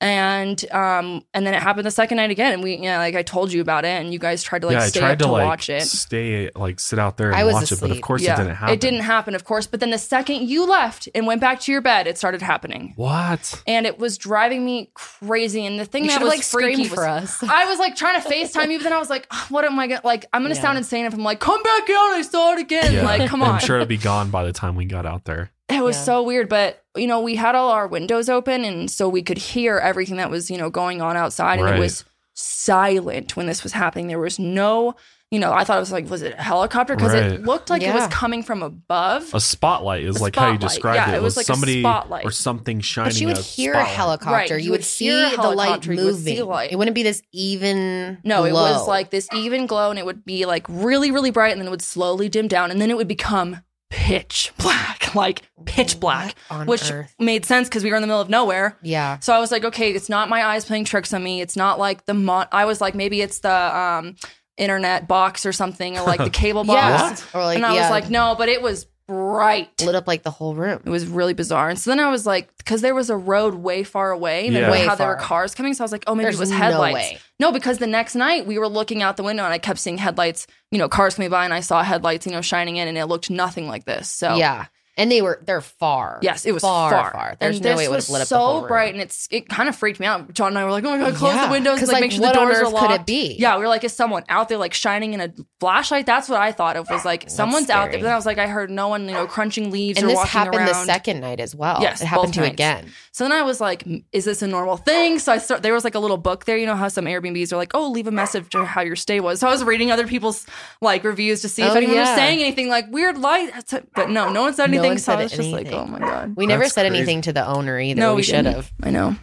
and um, and then it happened the second night again. And we, yeah, like I told you about it, and you guys tried to like yeah, I stay tried up to, to, like watch it. stay like sit out there and I was watch it, but of course yeah, it didn't happen. It didn't happen, of course. But then the second you left and went back to your bed, it started happening What? and it was driving me crazy. And the thing You that was like freaky screamed was, for us. I was like trying to FaceTime you, but then I was like, "Ah, what am I gonna like? I'm gonna Yeah. sound insane if I'm like, come back out, I saw it again. Like, come on. I'm sure it'd be gone by the time we got out there. It was Yeah. so weird, but you know, we had all our windows open, and so we could hear everything that was you know going on outside, and it was silent when this was happening. There was no, you know, I thought it was like, was it a helicopter? Because Right. it looked like it was coming from above. A spotlight is A like how you spotlight. described Yeah, it. it was like a somebody spotlight. or something shining. But you would a hear a helicopter. Right, You, you would would see hear the light helicopter, you would see moving. light. It wouldn't be this even. No, it was like this even glow, and it would be like really, really bright, and then it would slowly dim down, and then it would become pitch black, like pitch black, which earth? made sense because we were in the middle of nowhere. Yeah. So I was like, okay, it's not my eyes playing tricks on me. It's not like the mon. I was like, maybe it's the um internet box or something, or like the cable box. Yeah. Or like, and I yeah. was like, no, but it was bright. lit up like the whole room. It was really bizarre. And so then I was like, because there was a road way far away, and Yeah. Way how there were far. cars coming. So I was like, oh, maybe There's it was no headlights. way. No, because the next night we were looking out the window and I kept seeing headlights, you know, cars coming by, and I saw headlights, you know, shining in, and it looked nothing like this. So Yeah, and they were they're far. Yes, it was far, far. far. There's and no way it would was have lit up so the whole room. bright, and it's it kind of freaked me out. John and I were like, "Oh my god, close Yeah, the windows, like, like, make sure the doors are earth could locked." it be? Yeah, we were like, "Is someone out there like shining in a flashlight?" That's what I thought of. Was like someone's out there. But then I was like, I heard no one, you know, crunching leaves And this walking happened around. the second night as well. Yes, it happened to nights. again. So then I was like, "Is this a normal thing?" So I start. There was like a little book there. You know how some Airbnbs are like, "Oh, leave a message or how your stay was." So I was reading other people's like reviews to see if Oh, anyone was saying anything like weird light. But no, no one said anything. One so I said was just like, "Oh my god." We never That's said crazy. anything to the owner either. No, we, we should have. I know.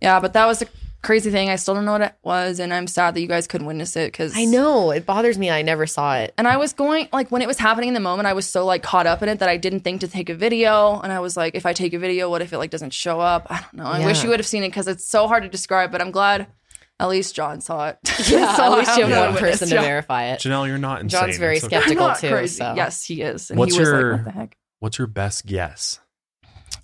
Yeah, but that was a crazy thing. I still don't know what it was, and I'm sad that you guys couldn't witness it because I know it bothers me. I never saw it. And I was going like when it was happening in the moment, I was so like caught up in it that I didn't think to take a video. And I was like, if I take a video, what if it like doesn't show up? I don't know. I wish you would have seen it because it's so hard to describe. But I'm glad at least John saw it. Yeah, So at least you have Yeah. one person to verify it. Janelle, you're not insane. John's very It's okay. I'm skeptical not too. crazy. So. Yes, he is. And What's he was your- like, what the heck? What's your best guess?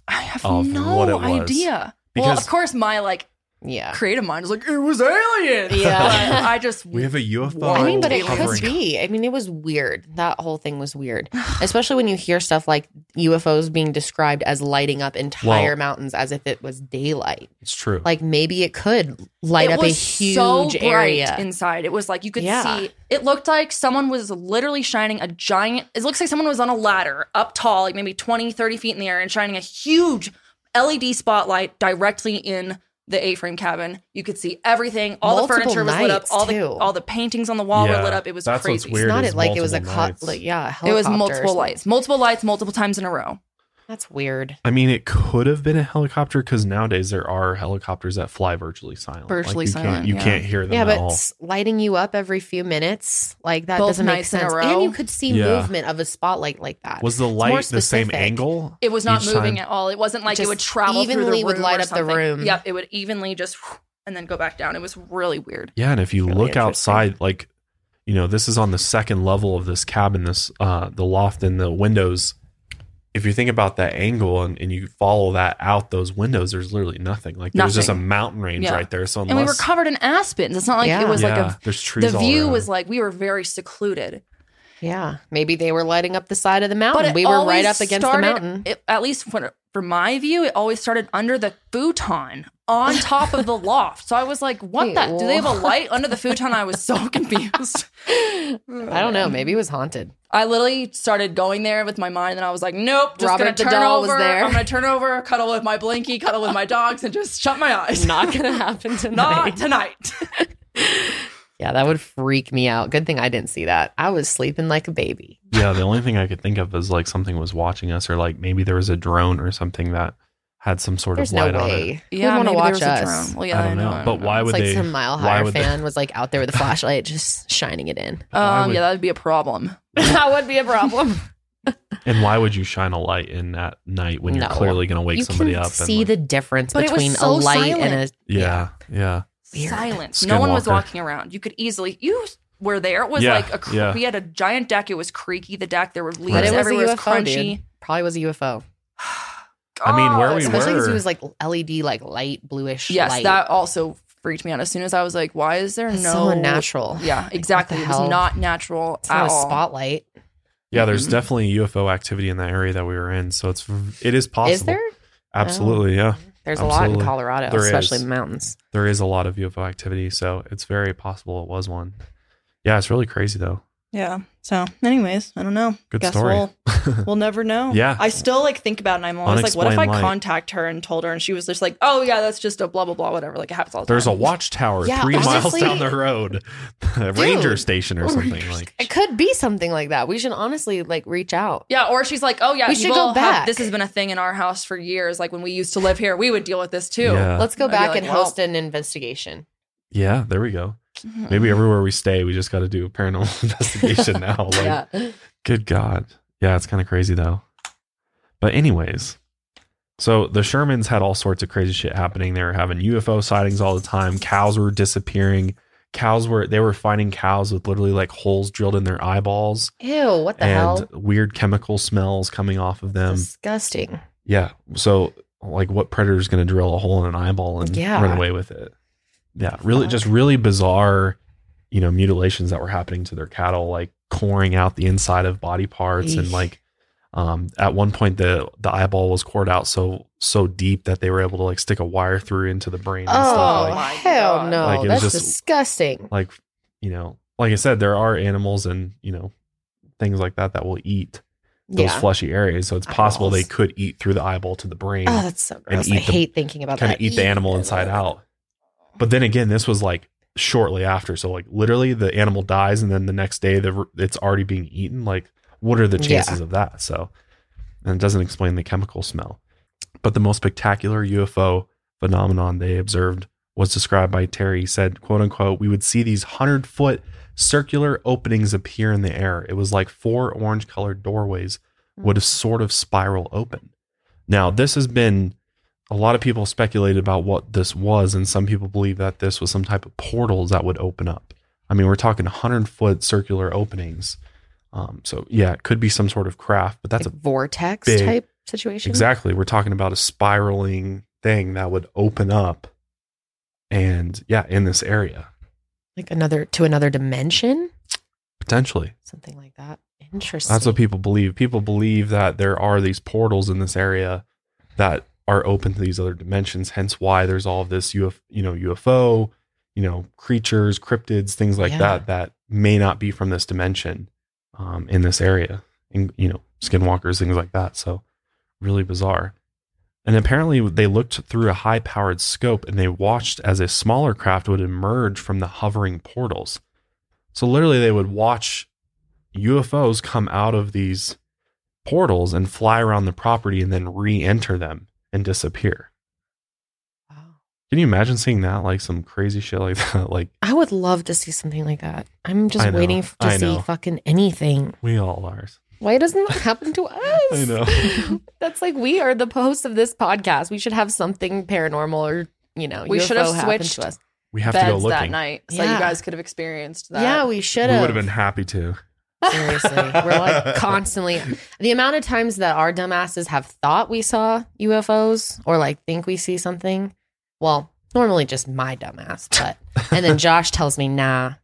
I have no what it was? idea. well, Because- of course, my like Yeah. creative mind is like, it was aliens. Yeah. But I just We have a UFO. I mean, but it could be. I mean, it was weird. That whole thing was weird, especially when you hear stuff like UFOs being described as lighting up entire Well- mountains as if it was daylight. It's true. Like maybe it could light it up a was huge so area. inside. It was like you could Yeah. see. It looked like someone was literally shining a giant. It looks like someone was on a ladder up tall, like maybe 20, 30 feet in the air, and shining a huge LED spotlight directly in the A-frame cabin. You could see everything. All Multiple the furniture was lit up. nights, all the all the paintings on the wall Yeah, were lit up. It was that's what's crazy. weird. it's not is it like it was a multiple co- like yeah, It was multiple lights, multiple lights, multiple times in a row. That's weird. I mean, it could have been a helicopter because nowadays there are helicopters that fly virtually silent. Virtually you silent, Can't, you yeah. can't hear them Yeah, at but all. lighting you up every few minutes like that Both doesn't make nights in a sense. row? And you could see Yeah. movement of a spotlight like that. Was the light the same angle? It was not moving time? at all. It wasn't like it would travel through the evenly room would light up the room. Yep, it would evenly just and then go back down. It was really weird. Yeah, and if you Really look outside, like you know, this is on the second level of this cabin, this uh the loft and the windows. If you think about that angle and, and you follow that out those windows, there's literally nothing. Like there's just a mountain range right there. So and we were covered in aspens. It's not like it was like a. Yeah. right there. So Yeah. it was yeah, like a there's trees. the all view around. was like we were very secluded. Yeah, maybe they were lighting up the side of the mountain. We were right up against started, the mountain. It, at least for, for my view, it always started under the futon on top of the loft. So I was like, "What? Wait, that? Do they have a light under the futon?" I was so confused. I don't know. Maybe it was haunted. I literally started going there with my mind, and I was like, "Nope, just Robert gonna the turn over. there. I'm gonna turn over, cuddle with my blinky, cuddle with my dogs, and just shut my eyes. Not gonna happen tonight. Not tonight." Yeah, that would freak me out. Good thing I didn't see that. I was sleeping like a baby. Yeah, the only thing I could think of is like something was watching us, or like maybe there was a drone or something that had some sort There's of no light on it. way. Who yeah, want to maybe there watch was a us? drone. Well, yeah, I don't know, but why It's would like they? some Mile why Higher would they- fan was like out there with a flashlight, just shining it in. Why Um, would- yeah, that would be a problem. that would be a problem. And why would you shine a light in at night when you're clearly going to wake you somebody can up? see and like, the difference But between so a light silent. and a yeah, yeah, Weird. Silence. No one was walking around. You could easily you were there. It was Yeah, like a cr- yeah. we had a giant deck. It was creaky. The deck there were leaves But it was a everywhere. It was UFO, crunchy. dude. Probably was a UFO. I mean, where we Especially because were- it was like LED, like light bluish. Yes, light. that also freaked me out. As soon as I was like, "Why is there That's no so unnatural. Yeah, exactly. the It was not natural It's at not a all. spotlight. yeah. There's Mhm. definitely UFO activity in that area that we were in, so it's it is possible. Is there? Absolutely, yeah. There's a lot in Colorado, There especially is. in the mountains. There is a lot of UFO activity, so it's very possible it was one. Yeah, it's really crazy though. Yeah. So, anyways, I don't know. Good Guess story. We'll, we'll never know. Yeah. I still like think about it and I'm always like, what if I light. contact her and told her and she was just like, oh yeah, that's just a blah blah blah, whatever. Like it happens all the time. There's a watchtower Yeah, three honestly- miles down the road, a ranger Dude. station or something like. It could be something like that. We should honestly like reach out. Yeah, or she's like, oh yeah, We should people go have- back. this has been a thing in our house for years. Like when we used to live here, we would deal with this too. Yeah. Let's go I'd back like, and well- host an investigation. Yeah, there we go. Mm-hmm. Maybe everywhere we stay, we just got to do a paranormal investigation now. Like, yeah. Good God. Yeah, it's kind of crazy though. But anyways, so the Shermans had all sorts of crazy shit happening. They were having UFO sightings all the time. Cows were disappearing. cows were they were finding cows with literally like holes drilled in their eyeballs Ew, what the and hell? weird chemical smells coming off of them. Disgusting. Yeah. So like what predator is going to drill a hole in an eyeball and Yeah. run away with it? Yeah. Really just really bizarre, you know, mutilations that were happening to their cattle, like coring out the inside of body parts and like um at one point the the eyeball was cored out so so deep that they were able to like stick a wire through into the brain and Oh, stuff like hell no. Like, it was That's just- disgusting. like you know like i said there are animals and you know things like that that will eat those Yeah. fleshy areas so it's possible they could eat through the eyeball to the brain Oh, that's so gross. I eat the- hate thinking about kind that. of eat the animal inside out but then again this was like shortly after. So like literally the animal dies and then the next day the it's already being eaten. Like what are the Yeah. chances of that? So and it doesn't explain the chemical smell. But the most spectacular ufo phenomenon they observed was described by terry. He said quote unquote we would see these 100 foot circular openings appear in the air. It was like four orange colored doorways hmm. would have sort of spiral open. Now this has been a lot of people speculated about what this was, and some people believe that this was some type of portals that would open up. I mean, we're talking 100 foot circular openings. Um, so, yeah, it could be some sort of craft, but that's like a vortex big- type situation. exactly. We're talking about a spiraling thing that would open up and, yeah, in this area, Like another to another dimension, potentially. something like that. Interesting. That's what people believe. People believe that there are these portals in this area that are open to these other dimensions. Hence, why there's all of this UFO, you know, UFO, you know, creatures, cryptids, things like Yeah. that that may not be from this dimension um, in this area. And, you know, skinwalkers, things like that. So, really bizarre. And apparently, they looked through a high powered scope and they watched as a smaller craft would emerge from the hovering portals. So, literally, they would watch UFOs come out of these portals and fly around the property and then re enter them and disappear. Wow. Can you imagine seeing that? Like some crazy shit like that? Like, I would love to see something like that. I'm just I know. waiting f- to I see know. fucking anything. we all are. Why doesn't that happen to us? I know. That's like we are the hosts of this podcast. We should have something paranormal or you know, We UFO should have switched to us. We have to go Beds that night so Yeah. you guys could have experienced that. Yeah, we should We have. would have been happy to. Seriously, we're like constantly. The amount of times that our dumbasses have thought we saw UFOs or like think we see something. Well, normally just my dumbass, but and then Josh tells me, "Nah,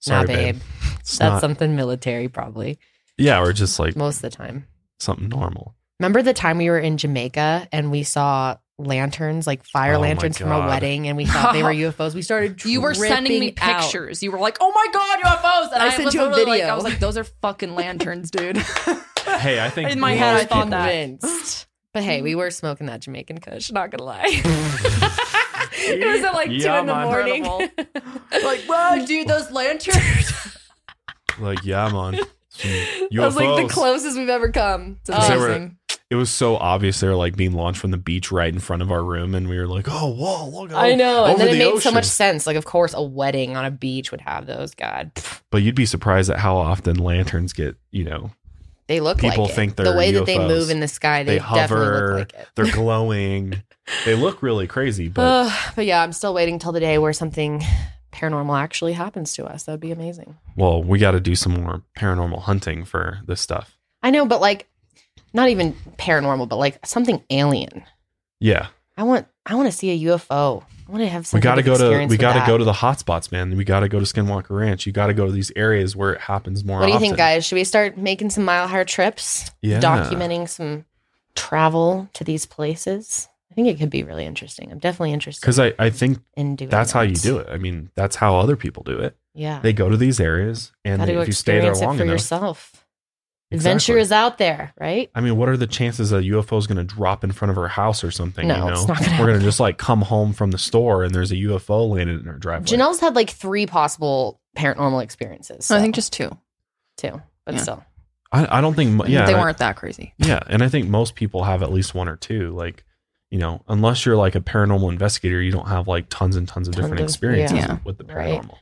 Sorry, nah, babe, It's that's not- something military, probably yeah, or just like most of the time." something normal. Remember the time we were in Jamaica and we saw lanterns, like oh fire Oh lanterns from a wedding, and we thought they were UFOs. We started. You were sending me tripping out. pictures. You were like, "Oh my god, UFOs!" And I I, sent you a literally Like, video. I was like, "Those are fucking lanterns, dude." Hey, I think In my head, I people- thought that. Convinced. But hey, we were smoking that Jamaican Kush. Not gonna lie. it was at like two in the man. morning. like, whoa, dude, those lanterns. like, yeah, man. Some That was like the closest we've ever come. to Because they were- amazing. It was so obvious they were like being launched from the beach right in front of our room, and we were like, "Oh, whoa, look!" I know, and then it the made so much sense. Like, of course, a wedding on a beach would have those. God, But you'd be surprised at how often lanterns get, you know, they look People like think the they're the way that they move in the sky. They, They definitely hover. look like it. they're glowing. they look really crazy, but Ugh, but yeah, I'm still waiting till the day where something paranormal actually happens to us. That would be amazing. well, we got to do some more paranormal hunting for this stuff. I know, but like, not even paranormal, but like something alien. Yeah, I want, I want to see a UFO. I want to have some. we got to go to we got to go to the hotspots, man. We got to go to Skinwalker Ranch. You got to go to these areas where it happens more. What do you often. think, guys? Should we start making some mile high trips? Yeah. Documenting some travel to these places. I think it could be really interesting. I'm definitely interested Because I I think in doing. that's how you do it. I mean, that's how other people do it. Yeah, They go to these areas, and they, if you stay there long enough, yourself. Adventure Exactly. is out there, right? I mean, what are the chances a UFO is going to drop in front of our house or something? No, you know, it's not gonna we're going to just like come home from the store and there's a UFO landed in our driveway. Janelle's had like three possible paranormal experiences. I think just two. two, but Yeah. still. I, I don't think. Yeah, they weren't that crazy. Yeah, and I think most people have at least one or two. Like, you know, unless you're like a paranormal investigator, you don't have like tons and tons of Tons different of- experiences yeah. with the paranormal.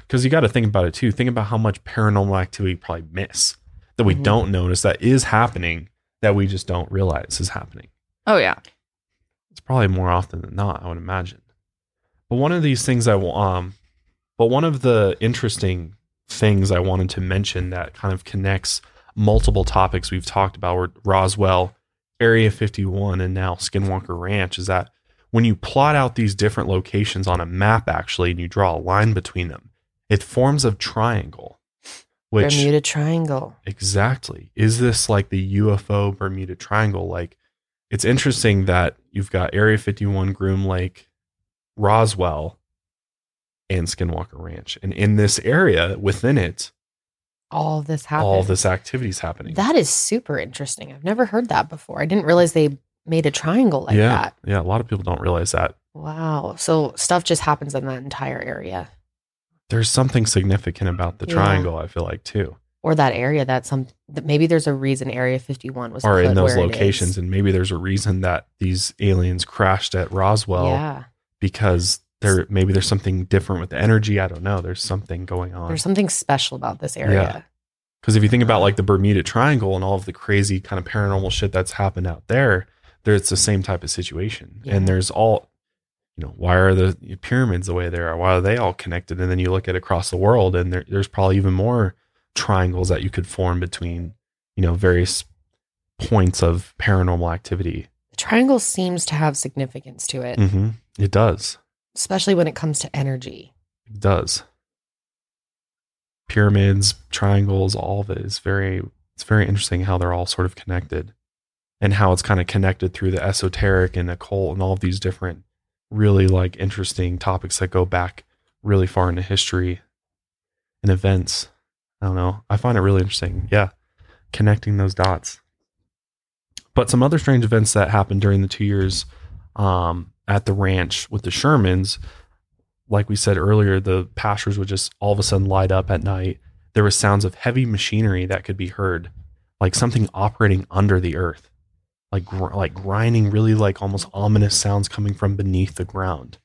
Because you got to think about it too. Think about how much paranormal activity you probably miss that we Mhm. don't notice that is happening that we just don't realize is happening. Oh yeah. It's probably more often than not, I would imagine. But one of these things I will, um, But one of the interesting things I wanted to mention that kind of connects multiple topics we've talked about were Roswell, Area 51, and now Skinwalker Ranch is that when you plot out these different locations on a map, actually, and you draw a line between them, it forms a triangle. Which Bermuda Triangle. exactly is this like the UFO Bermuda Triangle? Like, it's interesting that you've got Area 51, Groom Lake, Roswell, and Skinwalker Ranch, and in this area within it, All this happened. all this activity is happening. That is super interesting. I've never heard that before. I didn't realize they made a triangle like yeah, that. yeah. A lot of people don't realize that. Wow. So stuff just happens in that entire area There's something significant about the Yeah. triangle. I feel like too, or that area that some that maybe there's a reason Area 51 was or in those locations, and maybe there's a reason that these aliens crashed at Roswell yeah. because there maybe there's something different with the energy. I don't know. There's something going on. There's something special about this area. Because if you think about uh-huh. like the Bermuda Triangle and all of the crazy kind of paranormal shit that's happened out there, there it's the same type of situation. Yeah. And there's all, you know, why are the pyramids the way they are? Why are they all connected? And then you look at across the world, and there, there's probably even more triangles that you could form between, you know, various points of paranormal activity. The triangle seems to have significance to it, hmm It does. especially when it comes to energy. It does. Pyramids, triangles, all of it is very it's very interesting how they're all sort of connected and how it's kind of connected through the esoteric and occult and all of these different really like interesting topics that go back really far into history and events. I don't know. I find it really interesting. Yeah. Connecting those dots. But some other strange events that happened during the two years um, at the ranch with the Shermans like we said earlier, the pastures would just all of a sudden light up at night. There was sounds of heavy machinery that could be heard, like something operating under the earth, like gr- like grinding, really like almost ominous sounds coming from beneath the ground.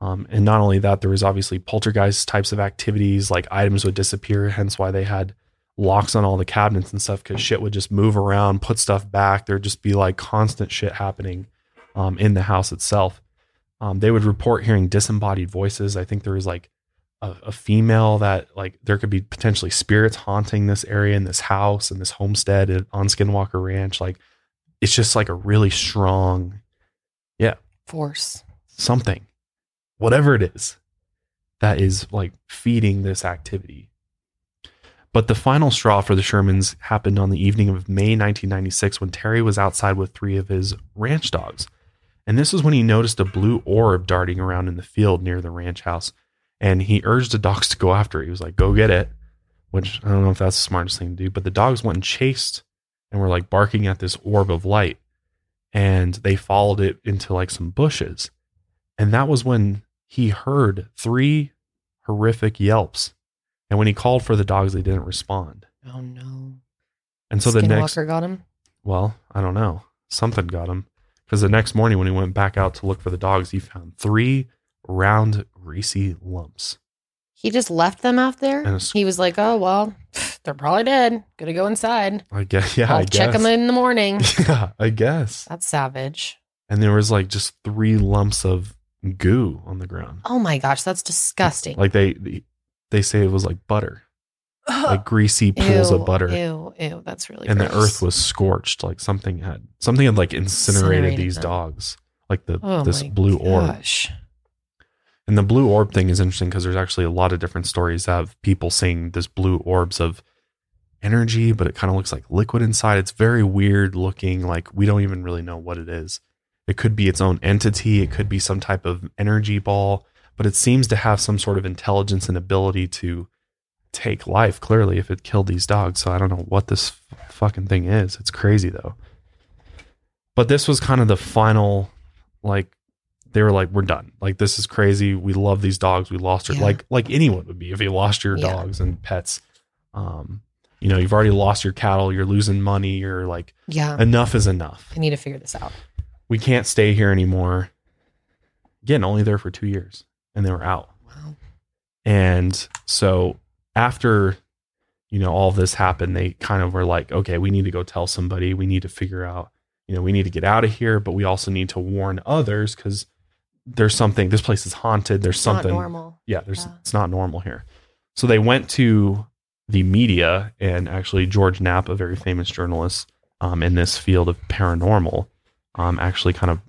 Um, and not only that, there was obviously poltergeist types of activities, like items would disappear, hence why they had locks on all the cabinets and stuff, because shit would just move around, put stuff back. There'd just be like constant shit happening um, in the house itself. Um, they would report hearing disembodied voices. I think there was like a, a female that like there could be potentially spirits haunting this area and this house and this homestead on Skinwalker Ranch. Like it's just like a really strong yeah, Force. something, whatever it is, that is like feeding this activity. But the final straw for the Shermans happened on the evening of May 1996 when Terry was outside with three of his ranch dogs. And this was when he noticed a blue orb darting around in the field near the ranch house. And he urged the dogs to go after it. He was like, go get it, which I don't know if that's the smartest thing to do. But the dogs went and chased and were like barking at this orb of light. And they followed it into like some bushes. And that was when he heard three horrific yelps. And when he called for the dogs, they didn't respond. Oh no. And so the next, Skinwalker got him. well, I don't know, something got him. Because the next morning, when he went back out to look for the dogs, he found three round, greasy lumps. He just left them out there. And a s- He was like, "Oh well, they're probably dead. Gonna go inside. I guess, yeah, I'll I check guess. them in the morning." Yeah, I guess. That's savage. And there was like just three lumps of goo on the ground. Oh my gosh, that's disgusting. Like they, they say it was like butter, like greasy pools ew, of butter. Ew, ew, that's really. and the earth was scorched like something had something had like incinerated, Incinerated these them. dogs like the Oh this my blue orb gosh. And the blue orb thing is interesting because there's actually a lot of different stories of people seeing this blue orbs of energy but it kind of looks like liquid inside. It's very weird looking like we don't even really know what it is. It could be its own entity. It could be some type of energy ball but it seems to have some sort of intelligence and ability to take life clearly if it killed these dogs. So i don't know what this f- fucking thing is. It's crazy though. But this was kind of the final like they were like we're done. Like this is crazy. We love these dogs. We lost her. Yeah. like like anyone would be if you lost your Yeah. dogs and pets. Um you know you've already lost your cattle. You're losing money. You're like Yeah, enough is enough. I need to figure this out. we can't stay here anymore. Again only there for two years and they were out. Wow. and so after you know all this happened, they kind of were like, okay, we need to go tell somebody. We need to figure out, you know, we need to get out of here, but we also need to warn others because there's something. This place is haunted. There's It's something. not normal. Yeah, there's Yeah. it's not normal here. So they went to the media, and actually George Knapp, a very famous journalist um, in this field of paranormal, um, actually kind of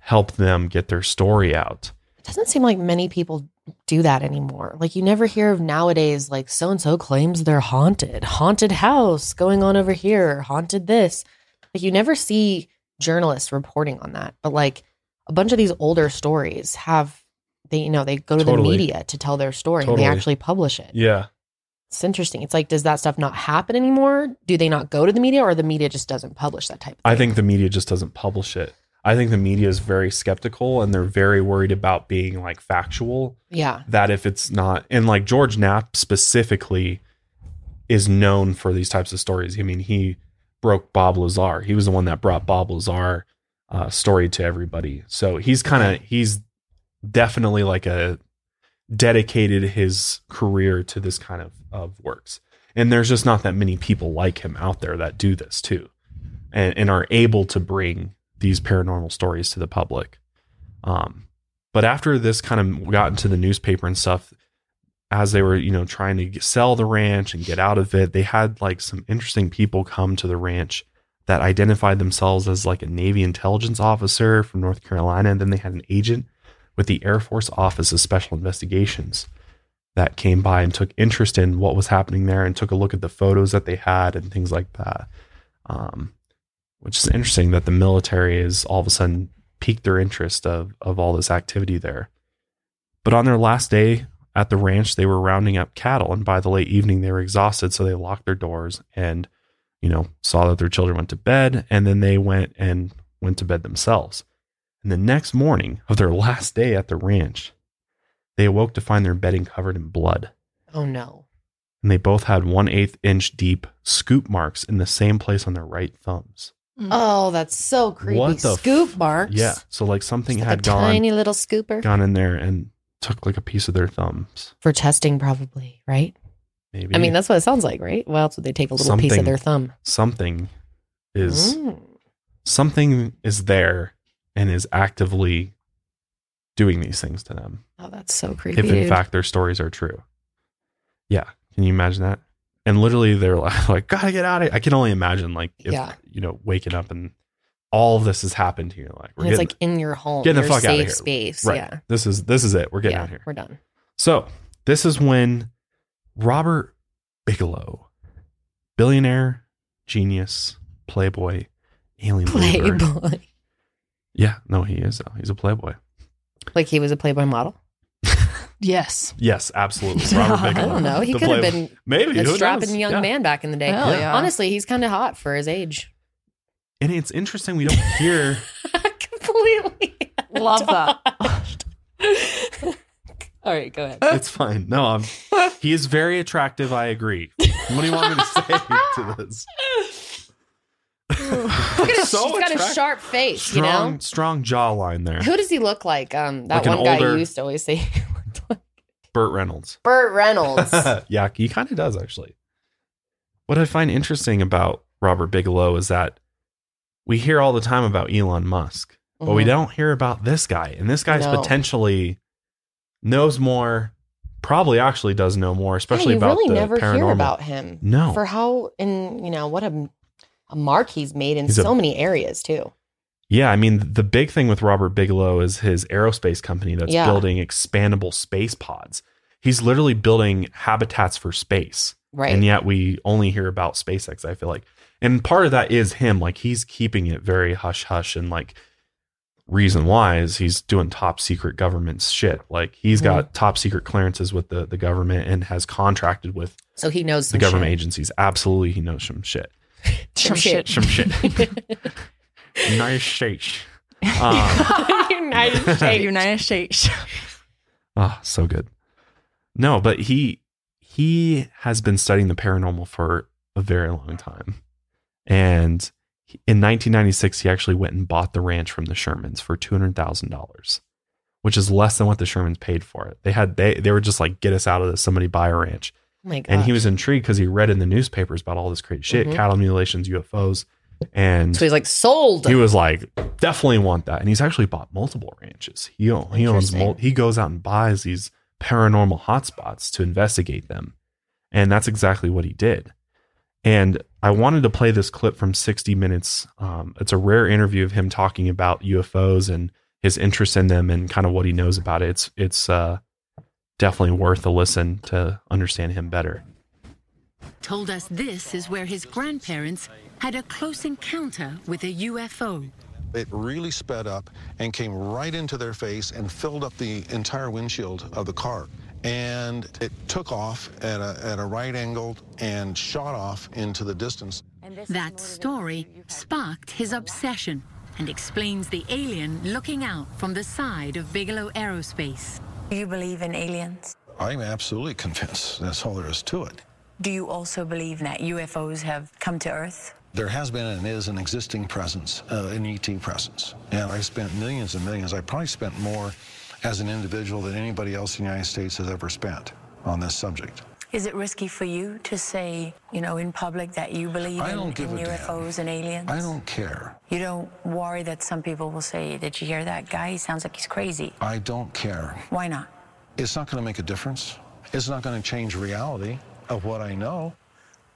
helped them get their story out. It doesn't seem like many people do that anymore. Like you never hear of nowadays like so and so claims they're haunted. Haunted house going on over here, haunted this. Like you never see journalists reporting on that. But like a bunch of these older stories have they you know, they go to Totally. the media to tell their story and they actually publish it. Yeah, It's interesting. It's like does that stuff not happen anymore? Do they not go to the media or the media just doesn't publish that type of thing? I think the media just doesn't publish it. I think the media is very skeptical and they're very worried about being like factual. Yeah. That if it's not, and like George Knapp specifically is known for these types of stories. I mean, he broke Bob Lazar. He was the one that brought Bob Lazar uh, story to everybody. So he's kind of, he's definitely like a dedicated his career to this kind of, of works. And there's just not that many people like him out there that do this too and, and are able to bring these paranormal stories to the public. Um, but after this kind of got into the newspaper and stuff, as they were, you know, trying to sell the ranch and get out of it, they had like some interesting people come to the ranch that identified themselves as like a Navy intelligence officer from North Carolina. And then they had an agent with the Air Force Office of Special Investigations that came by and took interest in what was happening there and took a look at the photos that they had and things like that. Um, which is interesting that the military is all of a sudden piqued their interest of of all this activity there. But on their last day at the ranch, they were rounding up cattle, and by the late evening, they were exhausted, so they locked their doors and, you know, saw that their children went to bed, and then they went and went to bed themselves. And the next morning of their last day at the ranch, they awoke to find their bedding covered in blood, Oh no. and they both had one eighth inch deep scoop marks in the same place on their right thumbs. Mm. Oh, that's so creepy. What the f- Scoop marks. Yeah, so like something Just like had a gone tiny little scooper gone in there and took like a piece of their thumbs. for testing, probably. Right. Maybe I mean, that's what it sounds like, right? Well, would they take a little piece of their thumb? something is Mm. something is there and is actively doing these things to them. Oh, that's so creepy. if in dude. fact their stories are true. Yeah, can you imagine that? And literally, they're like, like "Gotta get out of." Here. I can only imagine, like, if Yeah. you know, waking up and all of this has happened to you. Like, we're and it's getting, like in your home, getting the your fuck outta safe here. space. right. Yeah. This is this is it. We're getting yeah, out here. We're done. So this is when Robert Bigelow, billionaire, genius, playboy, alien believer. Playboy. Yeah, no, he is. Though. He's a playboy. Like he was a Playboy model. Yes. Yes, absolutely. Robert I I don't know. He could have been maybe a who strapping knows? young Yeah. man back in the day. Yeah. yeah. Honestly, he's kind of hot for his age. And it's interesting we don't hear. Completely. Love that. All right, go ahead. it's fine. No, I'm. He is very attractive. I agree. What do you want me to say to this? Look at his, So he's got a attract- sharp face, Strong, you know? strong jawline there. Who does he look like? Um, that Like an one guy older- you used to always say. he looked like Burt Reynolds. Burt Reynolds. yeah, he kind of does actually. What I find interesting about Robert Bigelow is that we hear all the time about Elon Musk, but we Mhm. don't hear about this guy. And this guy's No. potentially knows more, probably actually does know more, especially yeah, about really the never paranormal. hear about him. no. For how and you know what a a mark he's made in He's a- so many areas too. Yeah, I mean, the big thing with Robert Bigelow is his aerospace company that's Yeah. building expandable space pods. He's literally building habitats for space. Right. And yet we only hear about SpaceX, I feel like. And part of that is him. Like he's keeping it very hush hush and like reason why is he's doing top secret government shit. Like he's Mhm. got top secret clearances with the, the government and has contracted with so he knows the government shit. agencies. Absolutely he knows some shit. Some Some shit. Some shit. nice States. Um, United States. United States. Ah, so good. No, but he he has been studying the paranormal for a very long time. And he- in 1996 he actually went and bought the ranch from the Shermans for $200,000, which is less than what the Shermans paid for it. They had they they were just like get us out of this, somebody buy a ranch. Oh. And he was intrigued because he read in the newspapers about all this crazy shit, Mhm. cattle mutilations, UFOs. And So he's like sold. he was like, definitely want that. And he's actually bought multiple ranches. He, own- he owns, mul- he goes out and buys these paranormal hotspots to investigate them. And that's exactly what he did. And I wanted to play this clip from 60 Minutes. Um, it's a rare interview of him talking about UFOs and his interest in them and kind of what he knows about it. It's, it's uh, definitely worth a listen to understand him better. told us this is where his grandparents had a close encounter with a UFO. It really sped up and came right into their face and filled up the entire windshield of the car. And it took off at a, at a right angle and shot off into the distance. That story sparked his obsession and explains the alien looking out from the side of Bigelow Aerospace. Do you believe in aliens? I'm absolutely convinced that's all there is to it. Do you also believe that UFOs have come to Earth? There has been and is an existing presence, uh, an ET presence. And I spent millions and millions. I probably spent more as an individual than anybody else in the United States has ever spent on this subject. Is it risky for you to say, you know, in public that you believe I in, in a damn. UFOs and aliens? I don't care. You don't worry that some people will say, Did you hear that guy? He sounds like he's crazy. I don't care. Why not? It's not going to make a difference. It's not going to change reality of what I know.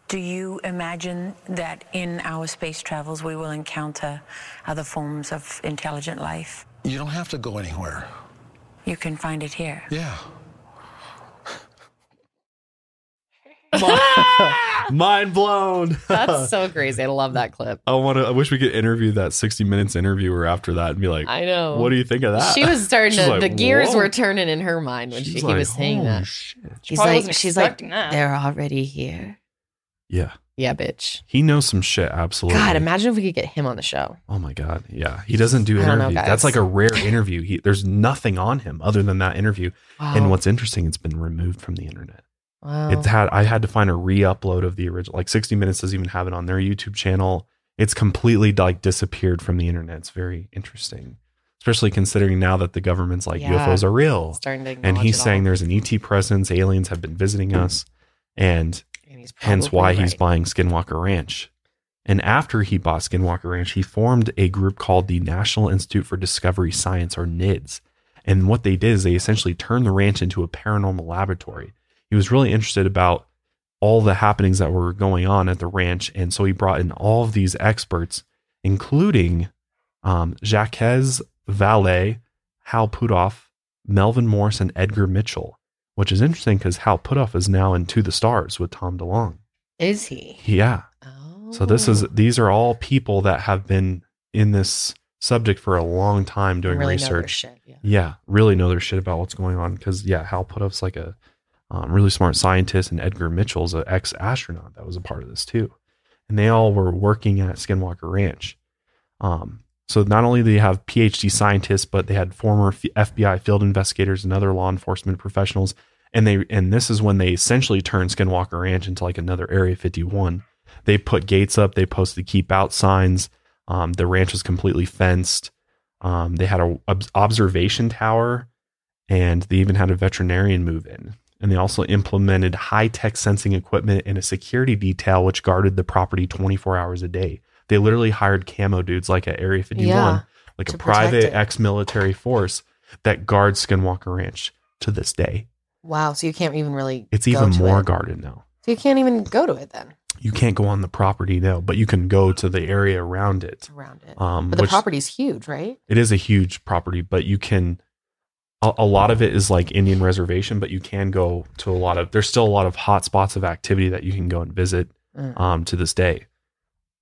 Do you imagine that in our space travels we will encounter other forms of intelligent life? You don't have to go anywhere. You can find it here. Yeah. Mind blown. That's so crazy. I love that clip. I want to. I wish we could interview that 60 Minutes interviewer after that and be like, I know. What do you think of that? She was starting She's to. like, the gears "Whoa." were turning in her mind when she, She's he like, was saying that. shit." She's like, wasn't she's like, that. they're already here. Yeah, Yeah, bitch. he knows some shit. Absolutely. God, imagine if we could get him on the show. Oh my god. Yeah, he doesn't do I don't know, interviews. guys. That's like a rare interview. He, there's nothing on him other than that interview. Wow. And what's interesting, it's been removed from the internet. wow. It's had. I had to find a re-upload of the original. Like 60 Minutes doesn't even have it on their YouTube channel. It's completely like disappeared from the internet. It's very interesting, especially considering now that the government's like Yeah. UFOs are real. starting to and acknowledge he's it saying all. there's an ET presence. Aliens have been visiting us, and hence why he's buying Skinwalker Ranch. And after he bought Skinwalker Ranch, he formed a group called the National Institute for Discovery Science, or NIDS. And what they did is they essentially turned the ranch into a paranormal laboratory. He was really interested about all the happenings that were going on at the ranch, and so he brought in all of these experts, including um, Jacques Vallée, Hal Puthoff, Melvin Morse, and Edgar Mitchell. Which is interesting because Hal Puthoff is now in To the Stars with Tom DeLonge. Is he? Yeah. Oh. So this is these are all people that have been in this subject for a long time doing really know their research. shit, yeah. Yeah, really know their shit about what's going on because yeah, Hal Puthoff's like a um, really smart scientist, and Edgar Mitchell's an ex astronaut that was a part of this too, and they all were working at Skinwalker Ranch. Um, so not only do they have PhD scientists, but they had former FBI field investigators and other law enforcement professionals, and they and this is when they essentially turned Skinwalker Ranch into like another Area 51. They put gates up, they posted keep out signs. Um, the ranch was completely fenced. Um, they had a ob- observation tower, and they even had a veterinarian move in. And they also implemented high tech sensing equipment and a security detail which guarded the property 24 hours a day. They literally hired camo dudes like at Area 51, Yeah, like a private ex military force that guards Skinwalker Ranch to this day. Wow. So you can't even really. It's even more it. guarded now. So you can't even go to it then You can't go on the property now, but you can go to the area around it. around it. Um, but the property's huge, right? it is a huge property, but you can a, a lot of it is like Indian reservation, but you can go to a lot of there's still a lot of hot spots of activity that you can go and visit Mm. um, to this day.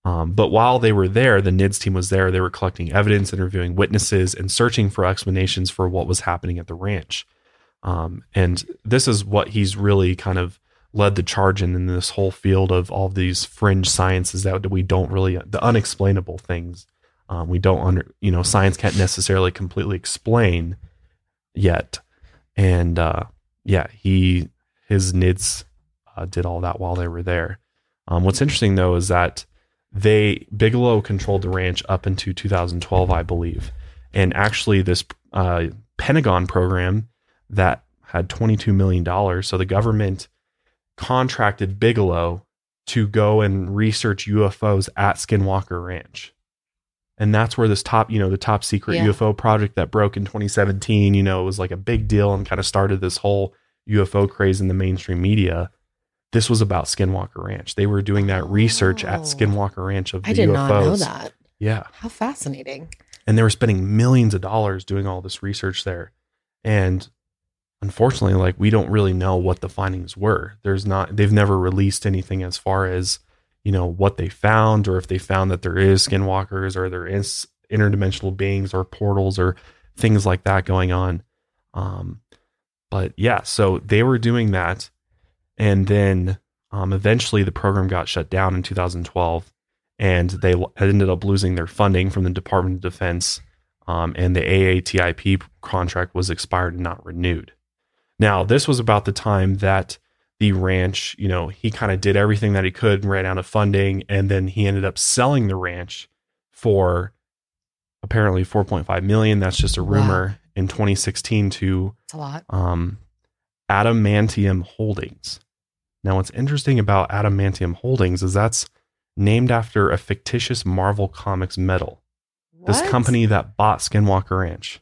Um, but while they were there, the NIDS team was there. They were collecting evidence, interviewing witnesses, and searching for explanations for what was happening at the ranch. Um, and this is what he's really kind of led the charge in in this whole field of all these fringe sciences that we don't really the unexplainable things um, we don't under you know science can't necessarily completely explain yet and uh, yeah he his nids uh, did all that while they were there um, what's interesting though is that they bigelow controlled the ranch up into 2012 i believe and actually this uh, pentagon program that had 22 million dollars so the government contracted bigelow to go and research UFOs at Skinwalker Ranch. And that's where this top, you know, the top secret Yeah. UFO project that broke in 2017, you know, it was like a big deal and kind of started this whole UFO craze in the mainstream media. This was about Skinwalker Ranch. They were doing that research at Oh. Skinwalker Ranch of the I did UFOs. not know that. Yeah. How fascinating. And they were spending millions of dollars doing all this research there. And unfortunately, like we don't really know what the findings were. There's not they've never released anything as far as, you know, what they found or if they found that there is skinwalkers or there is interdimensional beings or portals or things like that going on. Um but yeah, so they were doing that and then um eventually the program got shut down in 2012 and they ended up losing their funding from the Department of Defense, um, and the AATIP contract was expired and not renewed. Now, this was about the time that the ranch, you know, he kind of did everything that he could and ran out of funding, and then he ended up selling the ranch for apparently 4.5 million. That's just a Wow. rumor in 2016 to a lot. um, Adamantium Holdings. Now, what's interesting about Adamantium Holdings is that's named after a fictitious Marvel Comics metal. This company that bought Skinwalker Ranch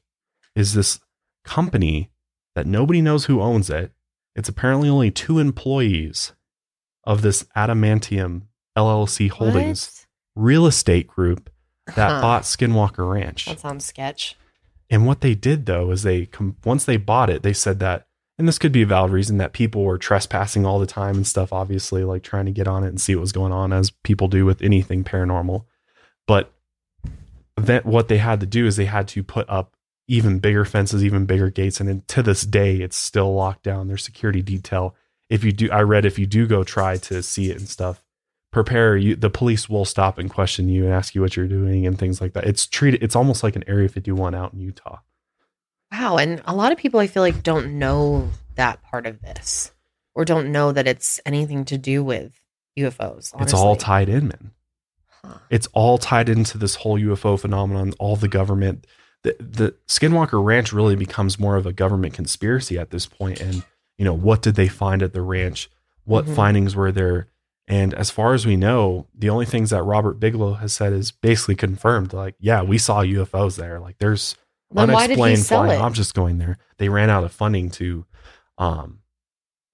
is this company that nobody knows who owns it. It's apparently only two employees of this Adamantium LLC Holdings real estate group that Huh. bought Skinwalker Ranch. That sounds sketch. And what they did though is they com- once they bought it, they said that, and this could be a valid reason that people were trespassing all the time and stuff. Obviously, like trying to get on it and see what was going on, as people do with anything paranormal. But that what they had to do is they had to put up even bigger fences, even bigger gates, and to this day, it's still locked down. There's security detail. If you do, I read if you do go try to see it and stuff, prepare you. The police will stop and question you and ask you what you're doing and things like that. It's treated. It's almost like an Area 51 out in Utah. Wow. And a lot of people I feel like don't know that part of this or don't know that it's anything to do with UFOs. It's all tied in, man. Huh. It's all tied into this whole UFO phenomenon, all the government. The, the Skinwalker Ranch really becomes more of a government conspiracy at this point. And, you know, what did they find at the ranch? What Mhm. findings were there? And as far as we know, the only things that Robert Bigelow has said is basically confirmed. Like, yeah, we saw UFOs there. Like, there's Then why did he unexplained sell flying objects going there. They ran out of funding to, um,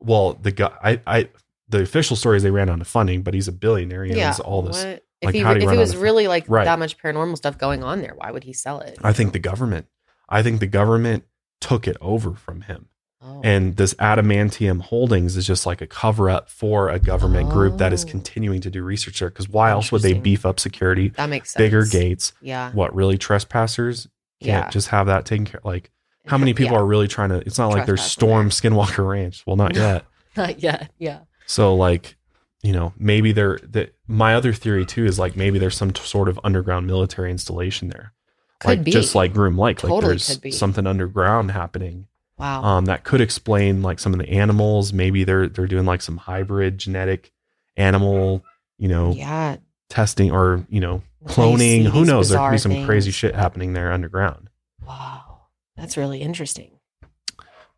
well, the guy, I, I, the official story is they ran out of funding, but he's a billionaire. He owns all this. what- like, if he, how do you if it was really like Right. that much paranormal stuff going on there, why would he sell it? I think the government, I think the government took it over from him. Oh. And this adamantium holdings is just like a cover up for a government group that is Oh. continuing to do research there. Because why else would they beef up security, that makes sense. bigger gates? Yeah. What really trespassers can't Yeah. just have that taken care? Like how many people Yeah. are really trying to? It's not like there's Trespass storm Skinwalker Ranch. Well, not yet. Not yet. Yeah. So like, you know, maybe there. That my other theory too is like maybe there's some t- sort of underground military installation there, Could like be. just like Groom Lake. Like there's could be. something underground happening. Wow. Um, that could explain like some of the animals. Maybe they're they're doing like some hybrid genetic animal, you know, yeah. testing or you know That's how you cloning. Who knows? There could be some crazy shit happening there underground. Wow. That's really interesting.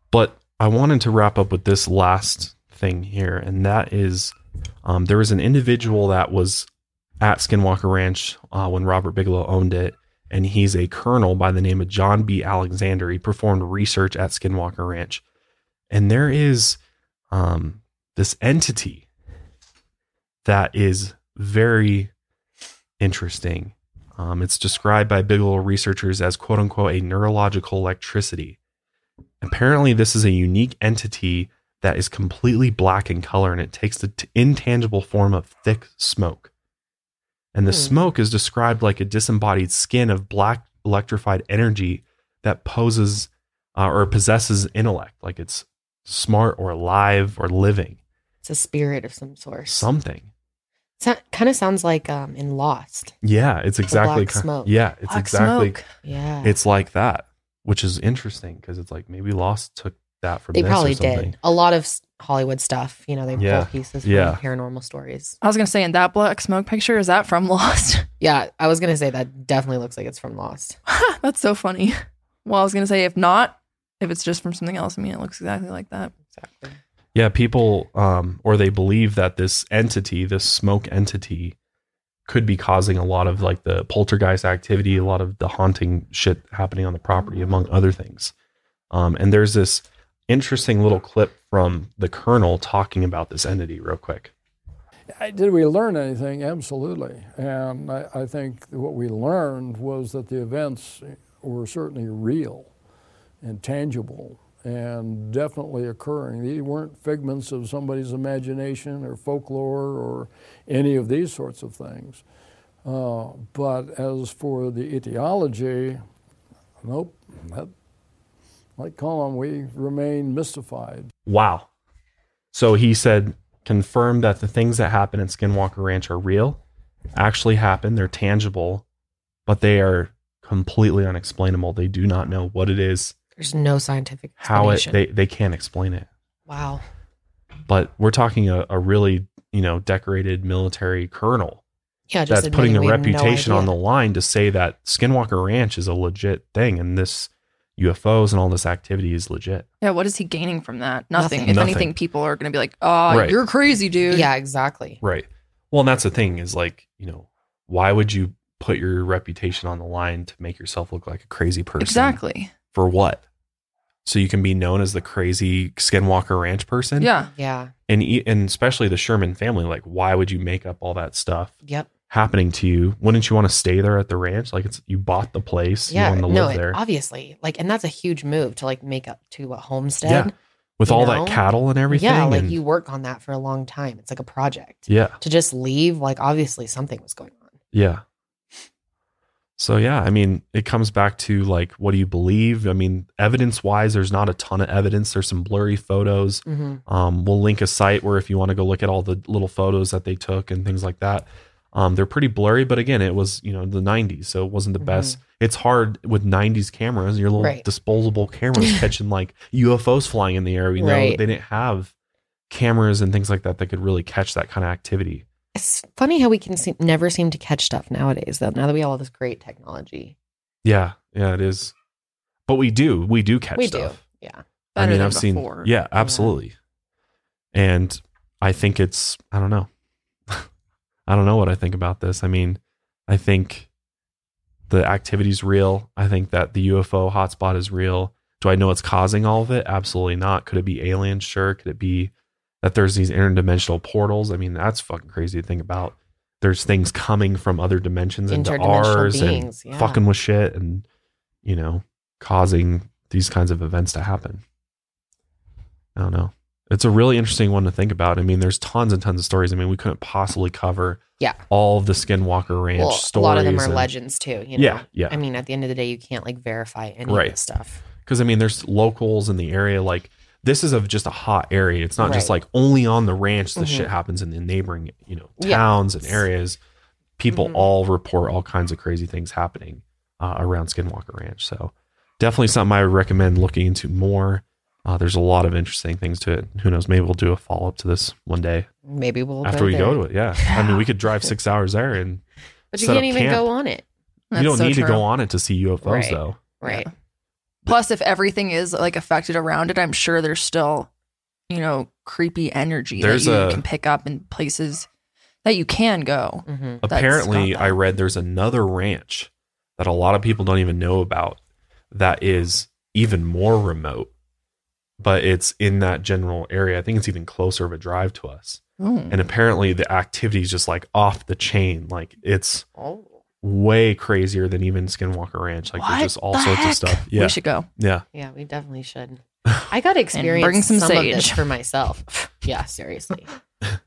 But I wanted to wrap up with this last thing here, and that is um, there was an individual that was at Skinwalker Ranch uh, when Robert Bigelow owned it, and he's a colonel by the name of John B. Alexander. He performed research at Skinwalker Ranch, and there is um, this entity that is very interesting. Um, it's described by Bigelow researchers as "quote unquote" a neurological electricity. Apparently, this is a unique entity that is completely black in color and it takes the t- intangible form of thick smoke. And the Hmm. smoke is described like a disembodied skin of black electrified energy that poses uh, or possesses intellect, like it's smart or alive or living, It's a spirit of some sort. something. So, kind of sounds like um in Lost. Yeah, it's exactly black ki- smoke. Yeah, it's Black exactly smoke. Yeah. it's like that, which is interesting because it's like maybe Lost took that from they this probably or something. did. A lot of Hollywood stuff, you know, they Yeah. pull pieces from Yeah. paranormal stories. I was gonna say, in that black smoke picture, is that from Lost? Yeah, I was gonna say that definitely looks like it's from Lost. That's so funny. Well, I was gonna say, if not, if it's just from something else, I mean, it looks exactly like that. Exactly. Yeah, people um or they believe that this entity, this smoke entity could be causing a lot of like the poltergeist activity, a lot of the haunting shit happening on the property among other things. Um and there's this interesting little clip from the colonel talking about this entity real quick. Did we learn anything? Absolutely. And I, I think what we learned was that the events were certainly real and tangible and definitely occurring. These weren't figments of somebody's imagination or folklore or any of these sorts of things. Uh, but as for the etiology, nope. That, like Colm, we remain mystified. Wow. So he said, confirm that the things that happen at Skinwalker Ranch are real, actually happen, they're tangible, but they are completely unexplainable. They do not know what it is, There's no scientific how it they, they can't explain it. wow. But we're talking a, a really, you know, decorated military colonel Yeah, just that's putting a admitting we have no reputation on the line to say that Skinwalker Ranch is a legit thing and this UFOs and all this activity is legit. Yeah, what is he gaining from that? Nothing. Nothing. If Nothing. anything, people are going to be like, "Oh, Right. you're crazy, dude." Yeah, exactly. Right. Well, and that's the thing is like, you know, why would you put your reputation on the line to make yourself look like a crazy person? exactly. For what? So you can be known as the crazy Skinwalker Ranch person? Yeah, Yeah. And e- and especially the Sherman family, like why would you make up all that stuff Yep. happening to you? Wouldn't you want to stay there at the ranch? Like it's you bought the place, Yeah. you want to No, live it- obviously. Like, and that's a huge move to like make up to a homestead. Yeah. With all know? that cattle and everything. Yeah, like and- you work on that for a long time. It's like a project. Yeah. To just leave, like obviously something was going on. Yeah. So yeah, I mean, it comes back to like, what do you believe? I mean, evidence wise, there's not a ton of evidence. There's some blurry photos. Mm-hmm. Um, we'll link a site where if you want to go look at all the little photos that they took and things like that. Um, they're pretty blurry, but again, it was you know the '90s, so it wasn't the best. It's hard with '90s cameras, your little Mm-hmm. Right. disposable cameras catching like UFOs flying in the air. You know, Right. they didn't have cameras and things like that that could really catch that kind of activity. It's funny how we can seem, never seem to catch stuff nowadays, though. Now that we have all this great technology, Yeah, yeah, it is. But we do, we do catch we stuff. do. Yeah. I Better mean, than I've seen, before. yeah, absolutely. And I think it's, I don't know. I don't know what I think about this. I mean, I think the activity's real. I think that the UFO hotspot is real. Do I know what's causing all of it? Absolutely not. Could it be aliens? Sure. Could it be that there's these interdimensional portals? I mean, that's fucking crazy to think about. There's things coming from other dimensions into ours beings, and yeah. fucking with shit and, you know, causing these kinds of events to happen. I don't know. It's a really interesting one to think about. I mean, there's tons and tons of stories. I mean, we couldn't possibly cover Yeah. all of the Skinwalker Ranch Well, a lot of them are and- legends too. You know? Yeah, yeah. I mean, at the end of the day, you can't like verify any Right. of this stuff. because I mean, there's locals in the area. Like this is of just a hot area. It's not just like only on the ranch. This Mhm. shit happens in the neighboring, you know, Yeah. towns and areas. People Mhm. all report all kinds of crazy things happening uh, around Skinwalker Ranch. So definitely something I would recommend looking into more. Uh, there's a lot of interesting things to it. Who knows? Maybe we'll do a follow up to this one day Maybe we'll after we there. go to it. Yeah, I mean, we could drive six hours there, and but you can't even camp. go on it. you don't so need to go on it to see UFOs, Right. though. Right. Plus, if everything is like affected around it, I'm sure there's still, you know, creepy energy There's that you a- can pick up in places that you can go. hmm That's apparently got that. i read there's another ranch that a lot of people don't even know about that is even more remote but it's in that general area i think it's even closer of a drive to us Ooh. and apparently the activity is just like off the chain like it's Oh. Way crazier than even skinwalker ranch like What there's just all the sorts heck? of stuff yeah We should go. yeah Yeah, we definitely should. I got to experience bring some some, of this sage. for myself. yeah, seriously.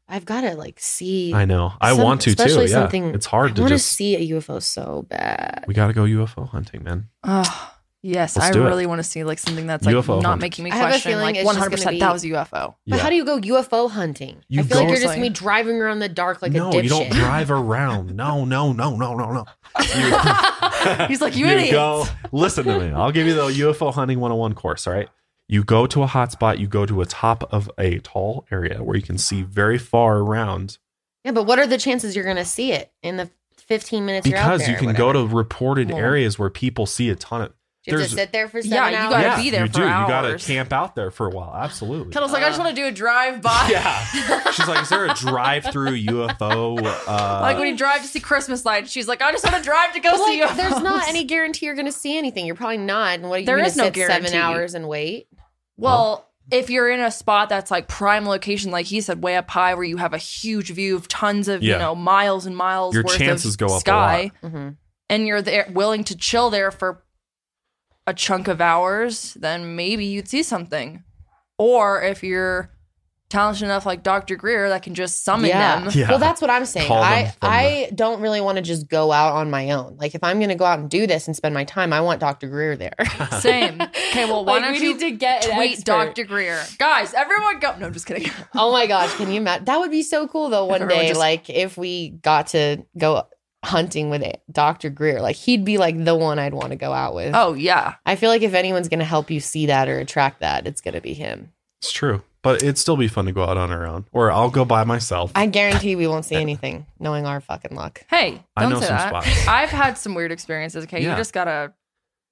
I've got to like see. i know i some- want to too yeah something- it's hard I to want to just see a UFO so bad. we gotta go ufo hunting man Oh, yes. Let's I do it. really want to see like something that's like UFO not hunt. making me I have a feeling like it's one hundred percent that was a UFO. But how do you go UFO hunting? You I feel like you're just gonna be Seriously. driving around the dark like no a dipshit. you don't drive around no no no no no no He's like, you idiots. go listen to me i'll give you the ufo hunting 101 course all right you go to a hot spot you go to a top of a tall area where you can see very far around yeah, but what are the chances you're gonna see it in the 15 minutes you're out because there you can go to reported Well- areas where people see a ton of Do you have There's- to sit there for seven Yeah, seven you hours? gotta yeah, be there you for do. You gotta hours. camp out there for a while. Absolutely. Kendall's like, I just want to do a drive by. Yeah. She's like, is there a drive-through UFO? Uh, Like when you drive to see Christmas lights, she's like, I just want to drive to go But, see like, you. there's not any guarantee you're going to see anything. You're probably not. And what are you There going to is no sit guarantee. seven hours and wait? Well, if you're in a spot that's like prime location, like he said, way up high, where you have a huge view of tons of Yeah. you know miles and miles, Your worth chances of go up a sky, lot. Mm-hmm. and you're there willing to chill there for a chunk of hours, then maybe you'd see something. Or if you're talented enough, like Dr. Greer, that can just summon Yeah. them. Yeah. Well, that's what I'm saying. Call them I from I don't really want to just go out on my own. Like if I'm going to go out and do this and spend my time, I want Dr. Greer there. Same. Okay, well, why Like, don't we you need to get an tweet. Dr. Greer? Guys, everyone go. No, I'm just kidding. oh my gosh, can you imagine? That would be so cool though. One day, just- like if we got to go hunting with Dr. Greer, like he'd be like the one I'd want to go out with. Oh, yeah. I feel like if anyone's going to help you see that or attract that, it's going to be him. it's true, but it'd still be fun to go out on our own, or I'll go by myself. I guarantee we won't see anything, knowing our fucking luck. Hey, I don't know say some that. spots. I've had some weird experiences. Okay, Yeah. you just gotta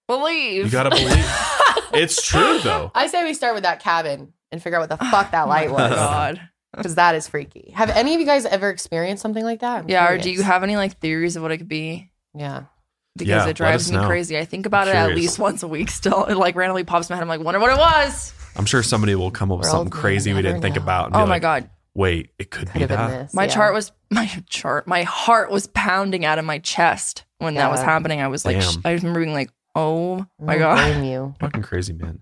believe. you gotta believe. it's true though. I say we start with that cabin and figure out what the fuck that oh light Oh was. God. Because that is freaky. Have any of you guys ever experienced something like that? I'm Yeah, or do you have any like theories of what it could be? Yeah. Because Yeah, it drives me know. crazy. I think about I'm it at least once a week. Still, it like randomly pops in my head. I'm like, wonder what it was. I'm sure somebody will come up with We're something crazy we didn't think about. And Oh my like, god, Wait, it could, Could be have been that. this. my yeah. chart was my chart. My heart was pounding out of my chest when that was happening. I was like, sh- I remember being like, oh my don't god. blame you. Fucking crazy, man.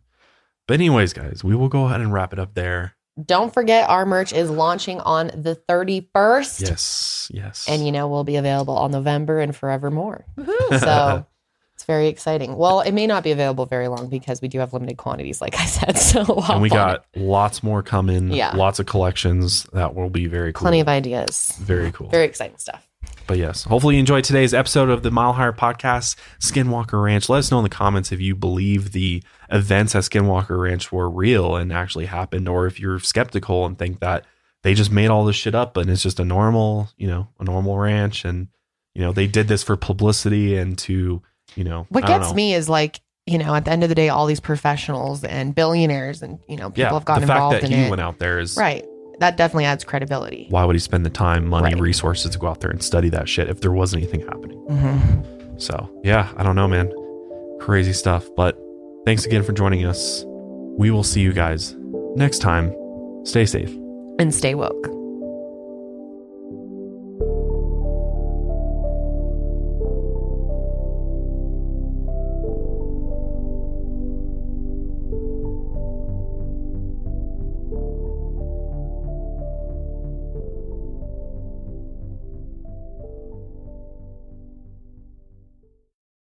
But anyways, guys, we will go ahead and wrap it up there. Don't forget our merch is launching on the 31st. Yes, yes. And you know, we'll be available all November and forevermore. So it's very exciting. Well, it may not be available very long because we do have limited quantities, like I said. So and we got it. lots more coming. Yeah. lots of collections that will be very cool. plenty of ideas. very cool. Very exciting stuff. But yes, hopefully you enjoyed today's episode of the Mile Higher Podcast, Skinwalker Ranch. Let us know in the comments if you believe the events at Skinwalker Ranch were real and actually happened, or if you're skeptical and think that they just made all this shit up and it's just a normal, you know, a normal ranch, and you know they did this for publicity and to, you know, What I don't gets know. me is like, you know, at the end of the day, all these professionals and billionaires and, you know, people yeah, have gotten the fact involved that in he went out there is Right. That definitely adds credibility. Why would he spend the time, money, Right. resources to go out there and study that shit if there wasn't anything happening? Mm-hmm. So, yeah, I don't know, man. Crazy stuff. But thanks again for joining us. We will see you guys next time. Stay safe. And stay woke.